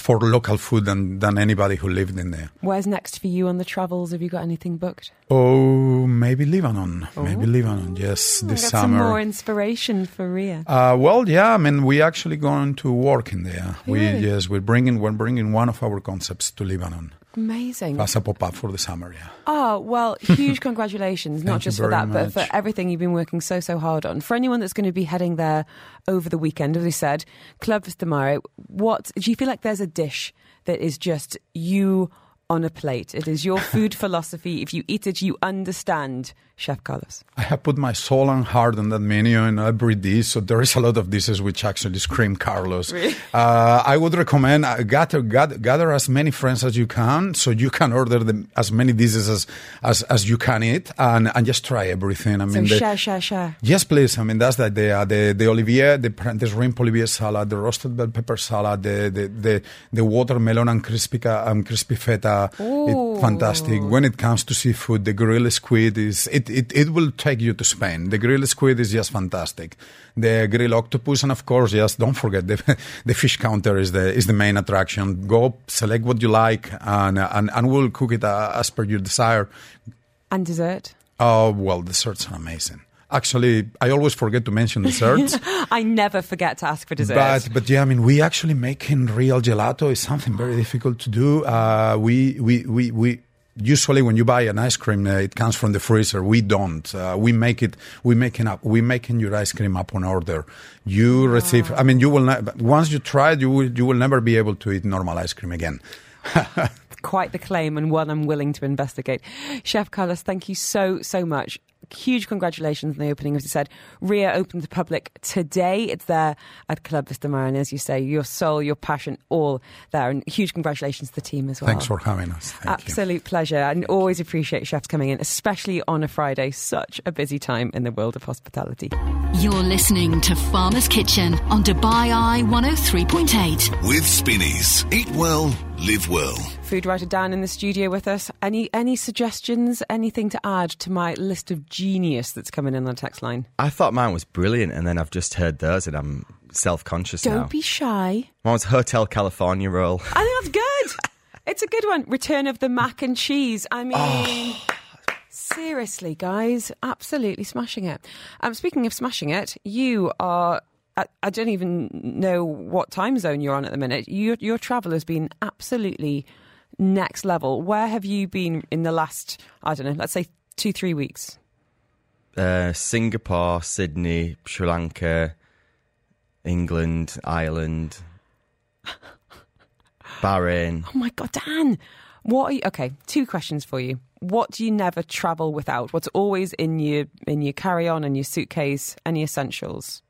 [SPEAKER 7] for local food than, than anybody who lived in there.
[SPEAKER 3] Where's next for you on the travels? Have you got anything booked?
[SPEAKER 7] Oh, maybe Lebanon. Maybe Lebanon. Yes,
[SPEAKER 3] Oh,
[SPEAKER 7] this
[SPEAKER 3] got some more inspiration for Ria.
[SPEAKER 7] Uh, well, yeah. I mean, we're actually going to work in there. We yes, we're bringing we're bringing one of our concepts to Lebanon
[SPEAKER 3] Amazing.
[SPEAKER 7] as a pop up for the summer. Yeah.
[SPEAKER 3] Oh, well, huge congratulations, not just for that, but for everything you've been working so, so hard on. For anyone that's going to be heading there over the weekend, as we said, Club Vista Mare, what do you feel like there's a dish that is just you on a plate? It is your food philosophy. If you eat it, you understand Chef Carlos.
[SPEAKER 7] I have put my soul and heart on that menu in every dish, so there is a lot of dishes which actually scream Carlos. Uh, I would recommend uh, gather, gather gather as many friends as you can, so you can order them as many dishes as as, as you can eat, and, and just try everything. I
[SPEAKER 3] So
[SPEAKER 7] mean, the-
[SPEAKER 3] share, share, share.
[SPEAKER 7] Yes, please. I mean, that's the idea. The the olivier, the the shrimp olivier salad, the roasted bell pepper salad, the the the, the watermelon and crispy um, crispy feta. It, fantastic. When it comes to seafood, the grilled squid is it, it it will take you to Spain. The grilled squid is just fantastic. The grilled octopus, and of course, yes, don't forget the the fish counter is the is the main attraction. Go select what you like, and and and we'll cook it uh, as per your desire.
[SPEAKER 3] And dessert.
[SPEAKER 7] Oh, well, desserts are amazing. Actually, I always forget to mention desserts.
[SPEAKER 3] I never forget to ask for dessert.
[SPEAKER 7] but but yeah, I mean, we actually making real gelato is something very difficult to do. Uh, we we we we usually when you buy an ice cream, uh, it comes from the freezer. We don't. Uh, we make it. We making up. We making your ice cream up on order. You receive. I mean, you will not. Once you try it, you will. You will never be able to eat normal ice cream again.
[SPEAKER 3] Quite the claim, and one I'm willing to investigate. Chef Carlos, thank you so so much. Huge congratulations on the opening. As you said, Ria opened to the public today. It's there at Club Vista Mare, and as you say, your soul, your passion, all there. And huge congratulations to the team as well.
[SPEAKER 7] Thanks for having us. Thank you.
[SPEAKER 3] Absolute pleasure, and always appreciate chefs coming in, especially on a Friday. Such a busy time in the world of hospitality.
[SPEAKER 1] You're listening to Farmer's Kitchen on Dubai Eye 103.8.
[SPEAKER 2] With Spinneys. Eat well, live well.
[SPEAKER 3] Food writer Dan in the studio with us. Any any suggestions? Anything to add to my list of genius that's coming in on the text line?
[SPEAKER 8] I thought mine was brilliant, and then I've just heard theirs, and I'm self conscious now.
[SPEAKER 3] Don't
[SPEAKER 8] now.
[SPEAKER 3] be shy.
[SPEAKER 8] Mine was Hotel California roll.
[SPEAKER 3] I think that's good. it's a good one. Return of the mac and cheese. I mean, seriously, guys, absolutely smashing it. Um, speaking of smashing it, you are. I, I don't even know what time zone you're on at the minute. Your your travel has been absolutely next level. Where have you been in the last? I don't know. Let's say two three weeks.
[SPEAKER 8] Uh, Singapore, Sydney, Sri Lanka, England, Ireland, Bahrain.
[SPEAKER 3] Oh my god, Dan! What are you? Okay, two questions for you. What do you never travel without? What's always in your in your carry on and your suitcase? Any essentials?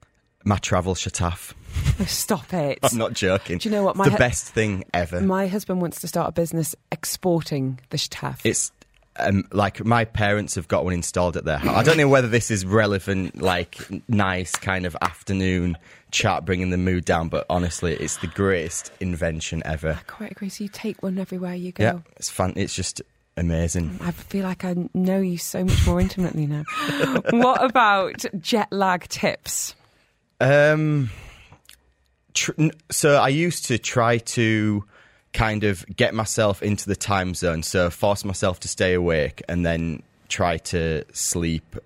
[SPEAKER 8] My travel shataf.
[SPEAKER 3] Stop it!
[SPEAKER 8] I'm not joking.
[SPEAKER 3] Do you know what? My
[SPEAKER 8] the
[SPEAKER 3] hu-
[SPEAKER 8] best thing ever.
[SPEAKER 3] My husband wants to start a business exporting the shtaf.
[SPEAKER 8] it's um, like my parents have got one installed at their house. I don't know whether this is relevant, like nice kind of afternoon chat, bringing the mood down. But honestly, it's the greatest invention ever.
[SPEAKER 3] I quite agree. So you take one everywhere you go.
[SPEAKER 8] Yeah, it's fun. It's just amazing.
[SPEAKER 3] I feel like I know you so much more intimately now. what about jet lag tips?
[SPEAKER 8] Um, tr- so I used to try to kind of get myself into the time zone, so force myself to stay awake and then try to sleep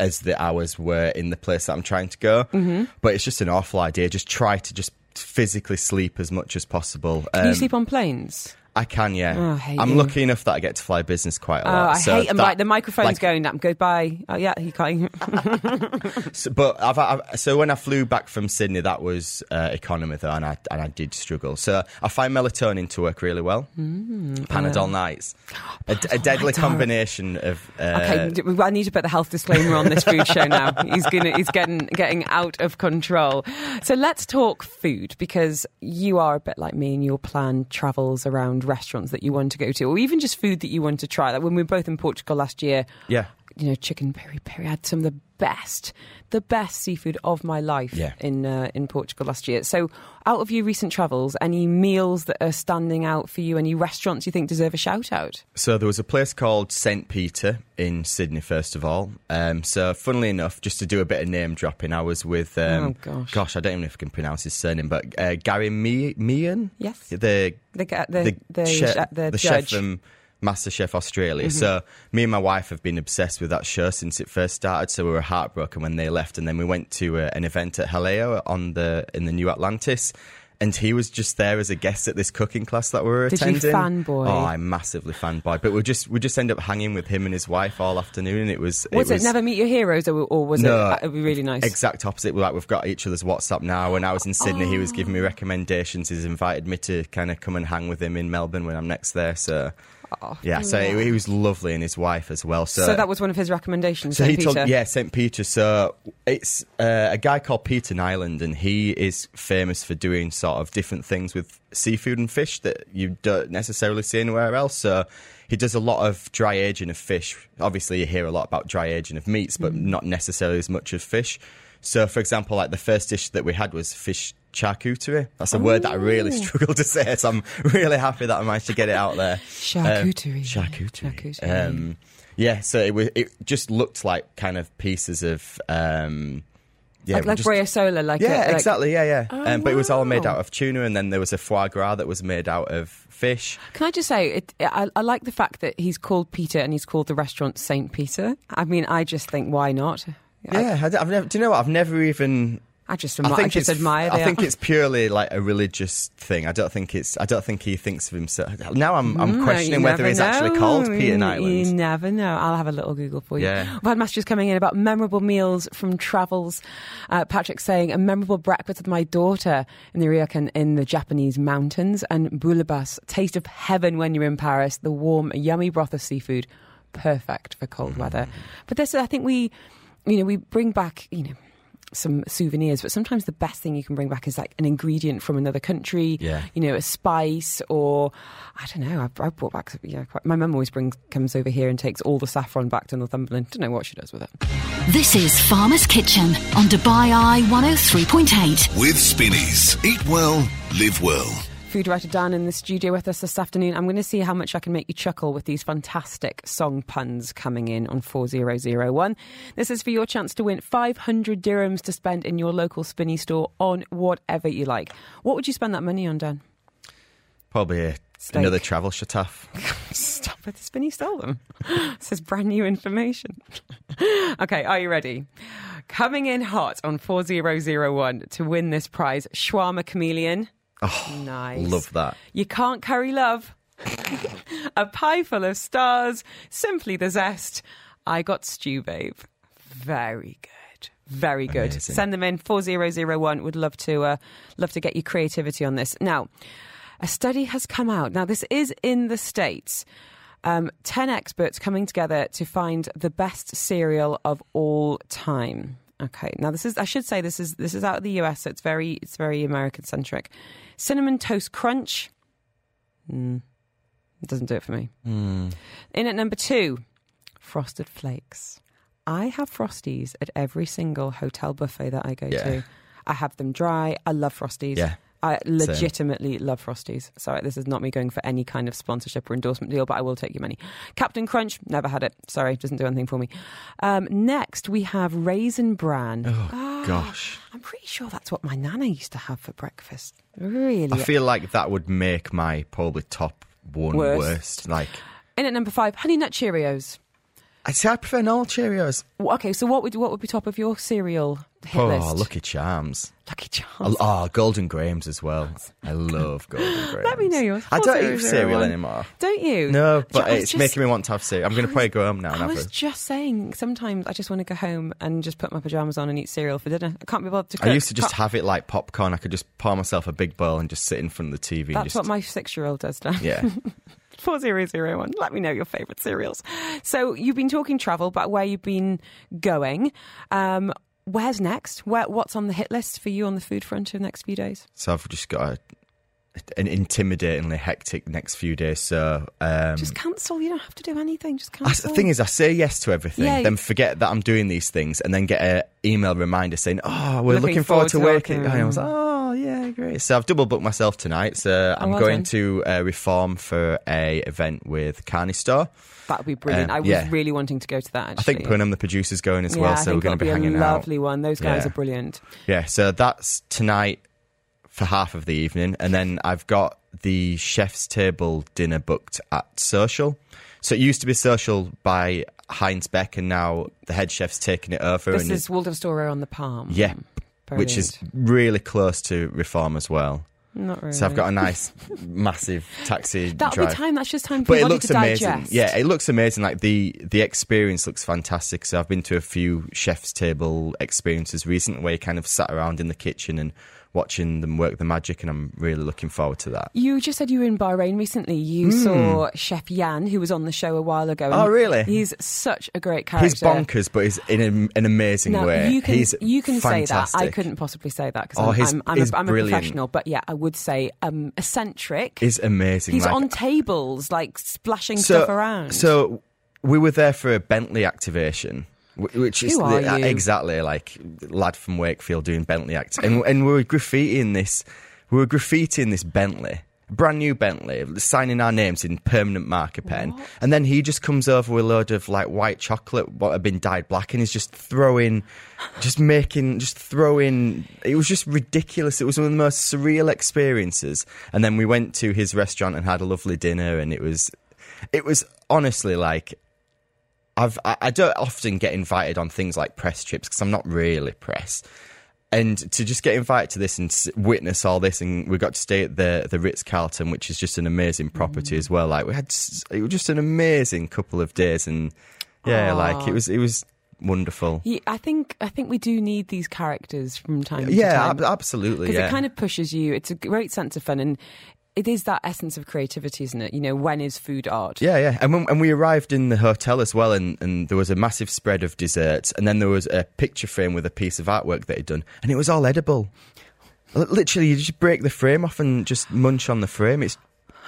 [SPEAKER 8] as the hours were in the place that I'm trying to go. Mm-hmm. But it's just an awful idea. Just try to just physically sleep as much as possible.
[SPEAKER 3] Can you
[SPEAKER 8] Um,
[SPEAKER 3] sleep on planes?
[SPEAKER 8] I can, yeah.
[SPEAKER 3] Oh,
[SPEAKER 8] I'm
[SPEAKER 3] you.
[SPEAKER 8] lucky enough that I get to fly business quite a lot.
[SPEAKER 3] Oh,
[SPEAKER 8] lot.
[SPEAKER 3] I
[SPEAKER 8] so
[SPEAKER 3] hate them.
[SPEAKER 8] that-
[SPEAKER 3] Like the microphone's
[SPEAKER 8] like,
[SPEAKER 3] going. That goodbye. Oh yeah, he can't.
[SPEAKER 8] So, but I've, I've, so when I flew back from Sydney, that was uh, economy though, and I and I did struggle. So I find melatonin to work really well.
[SPEAKER 3] Mm,
[SPEAKER 8] Panadol nights, a, a deadly combination of. Uh,
[SPEAKER 3] Okay, I need to put the health disclaimer on this food show now. He's gonna, he's getting getting out of control. So let's talk food because you are a bit like me, and your plan travels around restaurants that you want to go to, or even just food that you want to try. Like when we were both in Portugal last year,
[SPEAKER 8] Yeah.
[SPEAKER 3] You know, chicken peri peri. I had some of the best, the best seafood of my life
[SPEAKER 8] Yeah.
[SPEAKER 3] in uh, in Portugal last year. So, out of your recent travels, any meals that are standing out for you? Any restaurants you think deserve a shout out?
[SPEAKER 8] So there was a place called St Peter in Sydney, first of all. Um, so funnily enough, just to do a bit of name dropping, I was with. Um,
[SPEAKER 3] Oh, gosh.
[SPEAKER 8] I don't even know if I can pronounce his surname, but uh, Gary Me- Mehigan.
[SPEAKER 3] Yes.
[SPEAKER 8] The
[SPEAKER 3] The the the, the,
[SPEAKER 8] chef,
[SPEAKER 3] the
[SPEAKER 8] the
[SPEAKER 3] judge.
[SPEAKER 8] Chef from MasterChef Australia. So me and my wife have been obsessed with that show since it first started. So we were heartbroken when they left, and then we went to uh, an event at Haleo on the in the New Atlantis. And he was just there as a guest at this cooking class that we were
[SPEAKER 3] Did you
[SPEAKER 8] attending.
[SPEAKER 3] fanboy?
[SPEAKER 8] Oh, I massively fanboy. But we just we just ended up hanging with him and his wife all afternoon, and it was
[SPEAKER 3] was it, Never Meet Your Heroes, or, or was
[SPEAKER 8] No,
[SPEAKER 3] it? It would be really nice.
[SPEAKER 8] Exact opposite. We're like we've got each other's WhatsApp now. When I was in Sydney, he was giving me recommendations. He's invited me to kind of come and hang with him in Melbourne when I'm next there. So yeah, so he, he was lovely, and his wife as well. So,
[SPEAKER 3] So that was one of his recommendations.
[SPEAKER 8] so
[SPEAKER 3] St.
[SPEAKER 8] he told yeah St Peter. So it's uh, a guy called Peter Niland, and he is famous for doing sort of different things with seafood and fish that you don't necessarily see anywhere else. So he does a lot of dry aging of fish. Obviously, you hear a lot about dry aging of meats, but not necessarily as much of fish. So, for example, like the first dish that we had was fish charcuterie. That's a word that I really struggle to say, so I'm really happy that I managed to get it out there.
[SPEAKER 3] Charcuterie.
[SPEAKER 8] Um, charcuterie.
[SPEAKER 3] Charcuterie.
[SPEAKER 8] Um, yeah, so it was. It just looked like kind of pieces of. Um, yeah,
[SPEAKER 3] like, like
[SPEAKER 8] just-
[SPEAKER 3] Bresaola, like
[SPEAKER 8] yeah,
[SPEAKER 3] a, like,
[SPEAKER 8] exactly. Yeah, yeah.
[SPEAKER 3] Oh,
[SPEAKER 8] um, but it was all made out of tuna, and then there was a foie gras that was made out of fish.
[SPEAKER 3] Can I just say, it, I, I like the fact that he's called Peter and he's called the restaurant Saint Peter. I mean, I just think, why not?
[SPEAKER 8] Yeah, I, have never. Do you know what? I've never even
[SPEAKER 3] I just, admi- I just admire.
[SPEAKER 8] I think it's purely like a religious thing. I don't think it's. I don't think he thinks of himself. Now I'm, I'm
[SPEAKER 3] Mm,
[SPEAKER 8] questioning whether he's actually
[SPEAKER 3] know.
[SPEAKER 8] called
[SPEAKER 3] You-
[SPEAKER 8] Peter
[SPEAKER 3] You never know. I'll have a little Google for you.
[SPEAKER 8] Yeah.
[SPEAKER 3] We've had messages coming in about memorable meals from travels. Uh, Patrick saying a memorable breakfast with my daughter in the ryokan in the Japanese mountains, and bouillabaisse, taste of heaven when you're in Paris. The warm, yummy broth of seafood, perfect for cold
[SPEAKER 8] Mm.
[SPEAKER 3] weather. But this, I think we, you know, we bring back, you know. Some souvenirs, but sometimes the best thing you can bring back is like an ingredient from another country.
[SPEAKER 8] Yeah.
[SPEAKER 3] You know, a spice, or I don't know. I, I brought back. Yeah, quite, my mum always brings comes over here and takes all the saffron back to Northumberland. Don't know what she does with it.
[SPEAKER 1] This is Farmer's Kitchen on Dubai Eye 103.8.
[SPEAKER 2] With Spinneys. Eat well, live well.
[SPEAKER 3] Food writer Dan in the studio with us this afternoon. I'm going to see how much I can make you chuckle with these fantastic song puns coming in on 4001. This is for your chance to win 500 dirhams to spend in your local Spinneys store on whatever you like. What would you spend that money on, Dan?
[SPEAKER 8] Probably a,
[SPEAKER 3] Steak.
[SPEAKER 8] another travel shataf.
[SPEAKER 3] Stop it, the spinny stole them. this is brand new information. okay, are you ready? Coming in hot on 4001 to win this prize, Shawarma Chameleon.
[SPEAKER 8] Oh,
[SPEAKER 3] Nice.
[SPEAKER 8] love that.
[SPEAKER 3] You can't curry love. a pie full of stars, simply the zest. I got stew, babe. Very good. Very good.
[SPEAKER 8] Amazing.
[SPEAKER 3] Send them in 4001. Would love to uh, love to get your creativity on this. Now, a study has come out. Now, this is in the States. Um, 10 experts coming together to find the best cereal of all time. Okay. Now this is I should say this is this is out of the US, so it's very it's very American centric. Cinnamon toast crunch. Mm, it doesn't do it for me. In at number two, frosted flakes. I have frosties at every single hotel buffet that I go
[SPEAKER 8] Yeah.
[SPEAKER 3] to. I have them dry. I love frosties.
[SPEAKER 8] Yeah.
[SPEAKER 3] I legitimately love Frosties. Sorry, this is not me going for any kind of sponsorship or endorsement deal, but I will take your money. Captain Crunch, never had it. Sorry, doesn't do anything for me. Um, next, we have Raisin Bran.
[SPEAKER 8] Oh, gosh.
[SPEAKER 3] I'm pretty sure that's what my nana used to have for breakfast. Really?
[SPEAKER 8] I feel like that would make my probably top one
[SPEAKER 3] Worst.
[SPEAKER 8] worst. Like,
[SPEAKER 3] In at number five, Honey Nut Cheerios.
[SPEAKER 8] I say I prefer normal Cheerios.
[SPEAKER 3] Okay, so what would what would be top of your cereal hit
[SPEAKER 8] Oh,
[SPEAKER 3] list?
[SPEAKER 8] Lucky Charms.
[SPEAKER 3] Lucky Charms.
[SPEAKER 8] Oh, Golden Grahams as well. I love Golden Grahams.
[SPEAKER 3] Let me know yours.
[SPEAKER 8] I don't eat cereal anymore.
[SPEAKER 3] Don't you?
[SPEAKER 8] No, but
[SPEAKER 3] know, I was
[SPEAKER 8] it's
[SPEAKER 3] just-
[SPEAKER 8] making me want to have cereal. I'm going to probably go home now
[SPEAKER 3] I was just saying, sometimes I just want to go home and just put my pajamas on and eat cereal for dinner. I can't be bothered to cook.
[SPEAKER 8] I used to just have it like popcorn. I could just pour myself a big bowl and just sit in front of the TV. and
[SPEAKER 3] That's
[SPEAKER 8] just,
[SPEAKER 3] what my six-year-old does now.
[SPEAKER 8] Yeah.
[SPEAKER 3] 4001. Let me know your favourite cereals. So you've been talking travel, but where you've been going. Um, where's next? Where, what's on the hit list for you on the food front in the next few days?
[SPEAKER 8] So I've just got a, an intimidatingly hectic next few days. So um,
[SPEAKER 3] Just cancel. You don't have to do anything. Just
[SPEAKER 8] I,
[SPEAKER 3] cancel.
[SPEAKER 8] the thing is, I say yes to everything,
[SPEAKER 3] Yeah.
[SPEAKER 8] then forget that I'm doing these things, and then get an email reminder saying, "Oh, we're
[SPEAKER 3] Looking
[SPEAKER 8] looking, forward,
[SPEAKER 3] forward
[SPEAKER 8] to
[SPEAKER 3] to
[SPEAKER 8] working."
[SPEAKER 3] working.
[SPEAKER 8] And I was like, "Oh, yeah, great." So I've double booked myself tonight. So I'm
[SPEAKER 3] Oh, well
[SPEAKER 8] going
[SPEAKER 3] done.
[SPEAKER 8] to uh, reform for a event with Carney Store.
[SPEAKER 3] That would be brilliant.
[SPEAKER 8] Um,
[SPEAKER 3] I was
[SPEAKER 8] yeah.
[SPEAKER 3] really wanting to go to that.
[SPEAKER 8] I think Punham, the producer's going as
[SPEAKER 3] yeah,
[SPEAKER 8] well, so we're going to be
[SPEAKER 3] it'll
[SPEAKER 8] hanging
[SPEAKER 3] a
[SPEAKER 8] out.
[SPEAKER 3] lovely one. Those guys
[SPEAKER 8] Yeah.
[SPEAKER 3] are brilliant.
[SPEAKER 8] Yeah, so that's tonight for half of the evening, and then I've got the chef's table dinner booked at Social. So it used to be Social by Heinz Beck, and now the head chef's taking it over.
[SPEAKER 3] This is Waldorf Astoria on the Palm.
[SPEAKER 8] yeah, which is really close to Reform as well.
[SPEAKER 3] not really.
[SPEAKER 8] So I've got a nice, massive taxi
[SPEAKER 3] That'll
[SPEAKER 8] drive.
[SPEAKER 3] be time. That's just time for
[SPEAKER 8] But it
[SPEAKER 3] body
[SPEAKER 8] looks
[SPEAKER 3] to
[SPEAKER 8] amazing.
[SPEAKER 3] digest.
[SPEAKER 8] Yeah, it looks amazing. Like the the experience looks fantastic. So I've been to a few chef's table experiences recently where you kind of sat around in the kitchen and watching them work the magic, and I'm really looking forward to that.
[SPEAKER 3] You just said you were in Bahrain recently. You saw Chef Yan, who was on the show a while ago.
[SPEAKER 8] Oh, really?
[SPEAKER 3] He's such a great character.
[SPEAKER 8] He's bonkers, but he's in a, an amazing
[SPEAKER 3] Now,
[SPEAKER 8] way.
[SPEAKER 3] you can
[SPEAKER 8] he's
[SPEAKER 3] you can say that. I couldn't possibly say that because
[SPEAKER 8] Oh,
[SPEAKER 3] I'm, I'm, I'm, a, I'm a professional. But yeah, I would say um, eccentric.
[SPEAKER 8] He's amazing.
[SPEAKER 3] He's
[SPEAKER 8] like-
[SPEAKER 3] on tables, like splashing stuff around.
[SPEAKER 8] So we were there for a Bentley activation. Wh- Which is the- uh, exactly like lad from Wakefield doing Bentley act, and and we were graffitiing this, we were graffitiing this Bentley, brand new Bentley, signing our names in permanent marker pen, and then he just comes over with a load of like white chocolate what had been dyed black, and he's just throwing, just making, just throwing. It was just ridiculous. It was one of the most surreal experiences. And then we went to his restaurant and had a lovely dinner, and it was, it was honestly like I've I, I don't often get invited on things like press trips because I'm not really press. and to just get invited to this and witness all this, and we got to stay at the the Ritz Carlton, which is just an amazing property mm. as well. Like we had, it was just an amazing couple of days, and yeah, like it was it was wonderful.
[SPEAKER 3] Yeah, I think I think we do need these characters from time to
[SPEAKER 8] Yeah,
[SPEAKER 3] time
[SPEAKER 8] ab- absolutely.
[SPEAKER 3] because
[SPEAKER 8] Yeah.
[SPEAKER 3] it kind of pushes you. It's a great sense of fun, and it is that essence of creativity, isn't it? You know, when is food art?
[SPEAKER 8] Yeah, yeah. And when and we arrived in the hotel as well, and, and there was a massive spread of desserts, and then there was a picture frame with a piece of artwork that he'd done, and it was all edible. Literally, you just break the frame off and just munch on the frame. It's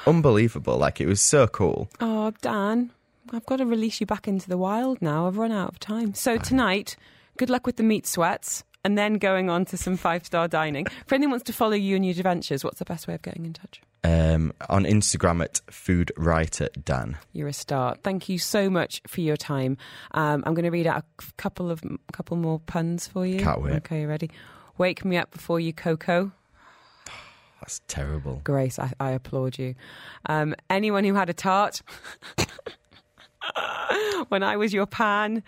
[SPEAKER 8] unbelievable. Like, it was so cool.
[SPEAKER 3] Oh, Dan, I've got to release you back into the wild now. I've run out of time. So tonight, good luck with the meat sweats. And then going on to some five star dining. For anyone who wants to follow you and your adventures, what's the best way of getting in touch?
[SPEAKER 8] Um, on Instagram at Food Writer Dan.
[SPEAKER 3] You're a star. Thank you so much for your time. Um, I'm going to read out a couple of couple more puns for you.
[SPEAKER 8] Can't wait.
[SPEAKER 3] Okay, you ready? Wake me up before you cocoa.
[SPEAKER 8] That's terrible.
[SPEAKER 3] Grace, I, I applaud you. Um, anyone who had a tart. when I was your pan.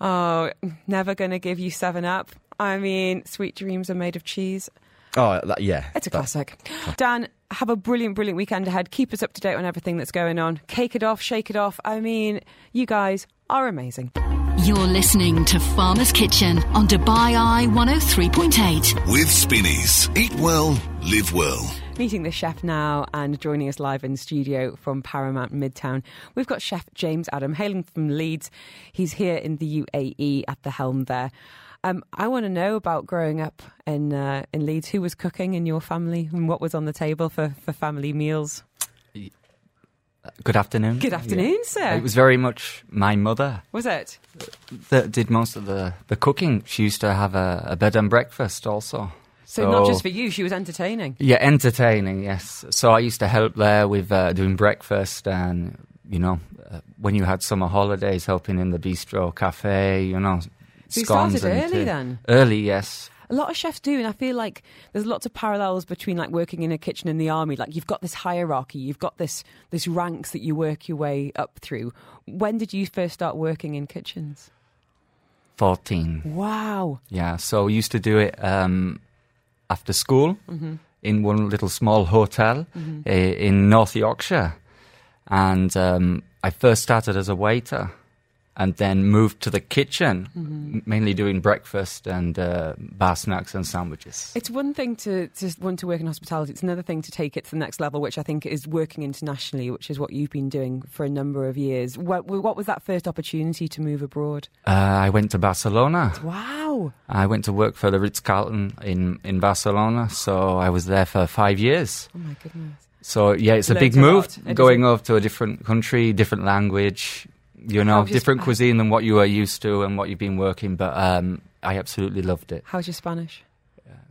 [SPEAKER 3] Oh, never going to give you seven up. I mean, sweet dreams are made of cheese.
[SPEAKER 8] Oh, that, yeah.
[SPEAKER 3] It's a
[SPEAKER 8] that-
[SPEAKER 3] classic. Dan, have a brilliant, brilliant weekend ahead. Keep us up to date on everything that's going on. Cake it off, shake it off. I mean, you guys are amazing.
[SPEAKER 1] You're listening to Farmer's Kitchen on Dubai Eye 103.8.
[SPEAKER 2] With Spinneys. Eat well, live well.
[SPEAKER 3] Meeting the chef now and joining us live in studio from Paramount Midtown. We've got Chef James Adam hailing from Leeds. He's here in the UAE at the helm there. Um, I want to know about growing up in uh, in Leeds. Who was cooking in your family and what was on the table for, for family meals?
[SPEAKER 9] Good afternoon.
[SPEAKER 3] Good afternoon, sir.
[SPEAKER 9] It was very much my mother
[SPEAKER 3] Was it?
[SPEAKER 9] that did most of the, the cooking. She used to have a, a bed and breakfast also.
[SPEAKER 3] So, not just for you, she was entertaining.
[SPEAKER 9] Yeah, entertaining, yes. So I used to help there with uh, doing breakfast and, you know, uh, when you had summer holidays, helping in the bistro cafe, you know.
[SPEAKER 3] So you started early then?
[SPEAKER 9] Early, yes.
[SPEAKER 3] A lot of chefs do, and I feel like there's lots of parallels between like working in a kitchen in the army. Like you've got this hierarchy, you've got this this ranks that you work your way up through. When did you first start working in kitchens?
[SPEAKER 9] 14.
[SPEAKER 3] Wow.
[SPEAKER 9] Yeah, so we used to do it um, after school
[SPEAKER 3] Mm-hmm.
[SPEAKER 9] in one little small hotel i- in North Yorkshire. And um, I first started as a waiter and then moved to the kitchen,
[SPEAKER 3] Mm-hmm.
[SPEAKER 9] mainly doing breakfast and uh, bar snacks and sandwiches.
[SPEAKER 3] It's one thing to, to want to work in hospitality. It's another thing to take it to the next level, which I think is working internationally, which is what you've been doing for a number of years. What, what was that first opportunity to move abroad?
[SPEAKER 9] Uh, I went to Barcelona.
[SPEAKER 3] Wow.
[SPEAKER 9] I went to work for the Ritz Carlton in, in Barcelona, so I was there for five years.
[SPEAKER 3] Oh my goodness.
[SPEAKER 9] So yeah, it's a big move
[SPEAKER 3] lot. It is
[SPEAKER 9] going off to a different country, different language, you know, different cuisine than what you are used to and what you've been working. But um, I absolutely loved it.
[SPEAKER 3] How's your Spanish?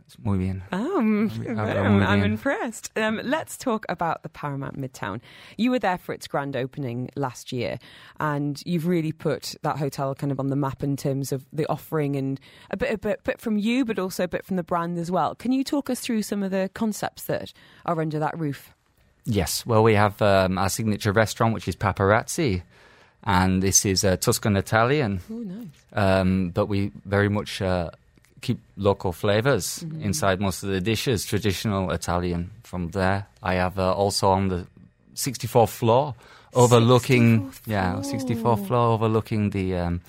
[SPEAKER 9] It's muy bien.
[SPEAKER 3] Um,
[SPEAKER 9] I'm-
[SPEAKER 3] I'm,
[SPEAKER 9] I'm
[SPEAKER 3] impressed. Um, let's talk about the Paramount Midtown. You were there for its grand opening last year, and you've really put that hotel kind of on the map in terms of the offering and a bit, a bit, bit from you, but also a bit from the brand as well. Can you talk us through some of the concepts that are under that roof?
[SPEAKER 9] Yes, well, we have um, our signature restaurant, which is Paparazzi, and this is uh, Tuscan Italian.
[SPEAKER 3] Oh, nice.
[SPEAKER 9] um, but we very much uh, keep local flavors inside most of the dishes, traditional Italian. From there, I have uh, also on the 64th floor, overlooking
[SPEAKER 3] 64th
[SPEAKER 9] yeah, 64th floor overlooking the um,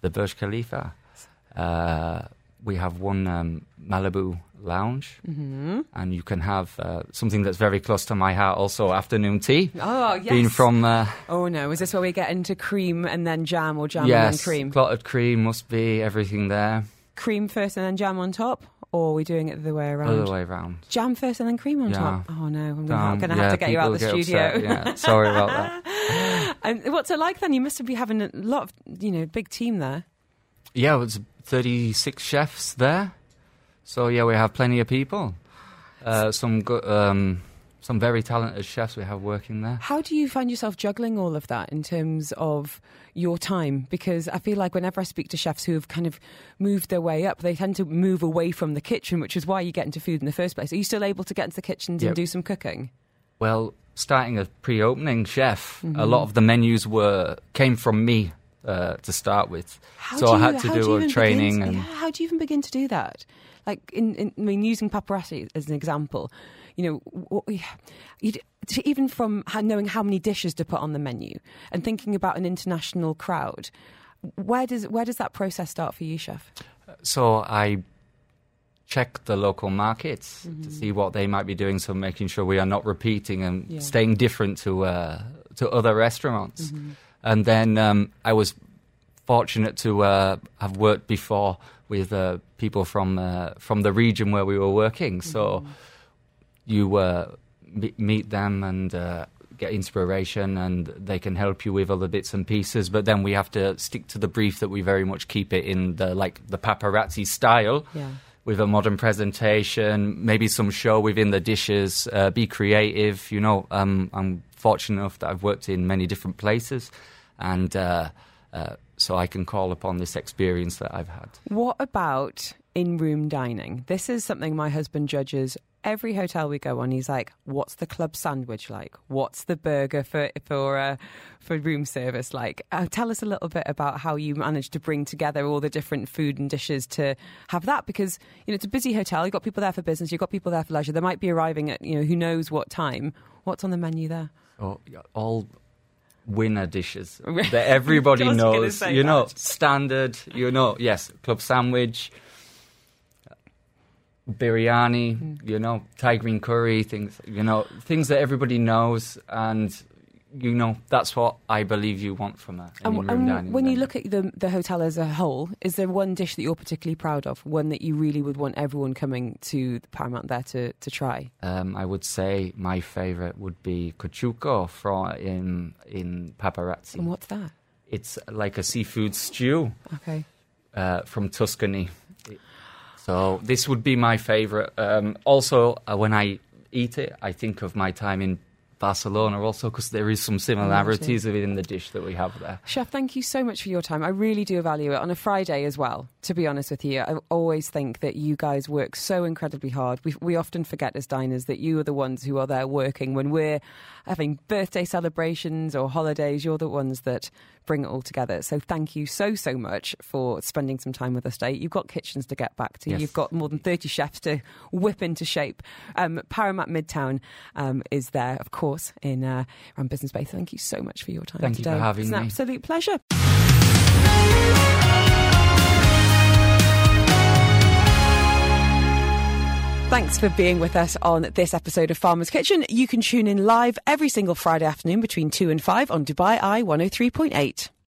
[SPEAKER 9] the Burj Khalifa. Uh, we have one um, Malibu lounge,
[SPEAKER 3] Mm-hmm.
[SPEAKER 9] and you can have uh, something that's very close to my heart. Also, afternoon tea.
[SPEAKER 3] Oh, yes.
[SPEAKER 9] Being from uh,
[SPEAKER 3] Oh, no. Is this where we get into cream and then jam or jam and
[SPEAKER 9] yes,
[SPEAKER 3] then cream?
[SPEAKER 9] clotted cream must be everything there.
[SPEAKER 3] cream first and then jam on top? Or are we doing it the other way around?
[SPEAKER 9] Other way around.
[SPEAKER 3] Jam first and then cream on
[SPEAKER 9] Yeah.
[SPEAKER 3] top. Oh no, I'm going to
[SPEAKER 9] yeah,
[SPEAKER 3] have to get you out of the studio.
[SPEAKER 9] upset, Yeah, sorry about that.
[SPEAKER 3] and what's it like then? You must be having a lot of, you know, big team there.
[SPEAKER 9] Yeah, it was 36 chefs there. So yeah, we have plenty of people. Uh, some good, um, some very talented chefs we have working there.
[SPEAKER 3] How do you find yourself juggling all of that in terms of your time? Because I feel like whenever I speak to chefs who have kind of moved their way up, they tend to move away from the kitchen, which is why you get into food in the first place. Are you still able to get into the kitchens and do some cooking?
[SPEAKER 9] Well, starting as pre-opening chef,
[SPEAKER 3] Mm-hmm.
[SPEAKER 9] a lot of the menus were came from me uh, to start with.
[SPEAKER 3] How
[SPEAKER 9] so
[SPEAKER 3] do
[SPEAKER 9] I
[SPEAKER 3] you-
[SPEAKER 9] had to
[SPEAKER 3] how
[SPEAKER 9] do, a training
[SPEAKER 3] to-
[SPEAKER 9] and
[SPEAKER 3] yeah, how do you even begin to do that? Like, in, in I mean, using paparazzi as an example, you know, what even from knowing how many dishes to put on the menu and thinking about an international crowd, where does where does that process start for you, chef?
[SPEAKER 9] so I check the local markets to see what they might be doing. So making sure we are not repeating and
[SPEAKER 3] Yeah.
[SPEAKER 9] staying different to uh, to other restaurants. And then um, I was fortunate to uh, have worked before with uh, people from uh, from the region where we were working. So you uh, meet them and. Uh, Get inspiration, and they can help you with other bits and pieces. But then we have to stick to the brief that we very much keep it in the like the paparazzi style,
[SPEAKER 3] Yeah.
[SPEAKER 9] with a modern presentation, maybe some show within the dishes, uh, be creative. You know, um, I'm fortunate enough that I've worked in many different places, and uh, uh, so I can call upon this experience that I've had.
[SPEAKER 3] What about in room dining? This is something my husband judges every hotel we go on. He's like, "What's the club sandwich like? What's the burger for for uh, for room service like?" Uh, tell us a little bit about how you managed to bring together all the different food and dishes to have that because you know it's a busy hotel. You've got people there for business. You've got people there for leisure. They might be arriving at you know who knows what time. What's on the menu there?
[SPEAKER 9] Oh, all winner dishes that everybody
[SPEAKER 3] I was gonna
[SPEAKER 9] knows. You know, standard. You know, yes, club sandwich. Biryani,
[SPEAKER 3] Mm.
[SPEAKER 9] you know, Thai green curry, things, you know, things that everybody knows, and you know, that's what I believe you want from a
[SPEAKER 3] And, and when you look at the the hotel as a whole, is there one dish that you're particularly proud of? One that you really would want everyone coming to the Paramount there to, to try?
[SPEAKER 9] Um, I would say my favourite would be cacciucco from in in paparazzi.
[SPEAKER 3] And what's that?
[SPEAKER 9] It's like a seafood stew
[SPEAKER 3] Okay.
[SPEAKER 9] uh, from Tuscany. So this would be my favourite. Um, also, uh, when I eat it, I think of my time in Barcelona also because there is some similarities within the dish that we have there.
[SPEAKER 3] Chef, thank you so much for your time. I really do value it on a Friday as well, to be honest with you. I always think that you guys work so incredibly hard. We, we often forget as diners that you are the ones who are there working when we're having birthday celebrations or holidays. You're the ones that bring it all together. So thank you so, so much for spending some time with us today. You've got kitchens to get back to.
[SPEAKER 9] Yes.
[SPEAKER 3] You've got more than 30 chefs to whip into shape. Um, Paramount Midtown um, is there, of course, in uh, around Business Bay. Thank you so much for your time
[SPEAKER 9] Thank you
[SPEAKER 3] today.
[SPEAKER 9] for having
[SPEAKER 3] it's an
[SPEAKER 9] me.
[SPEAKER 3] absolute pleasure. Thanks for being with us on this episode of Farmer's Kitchen. You can tune in live every single Friday afternoon between 2 and 5 on Dubai Eye 103.8.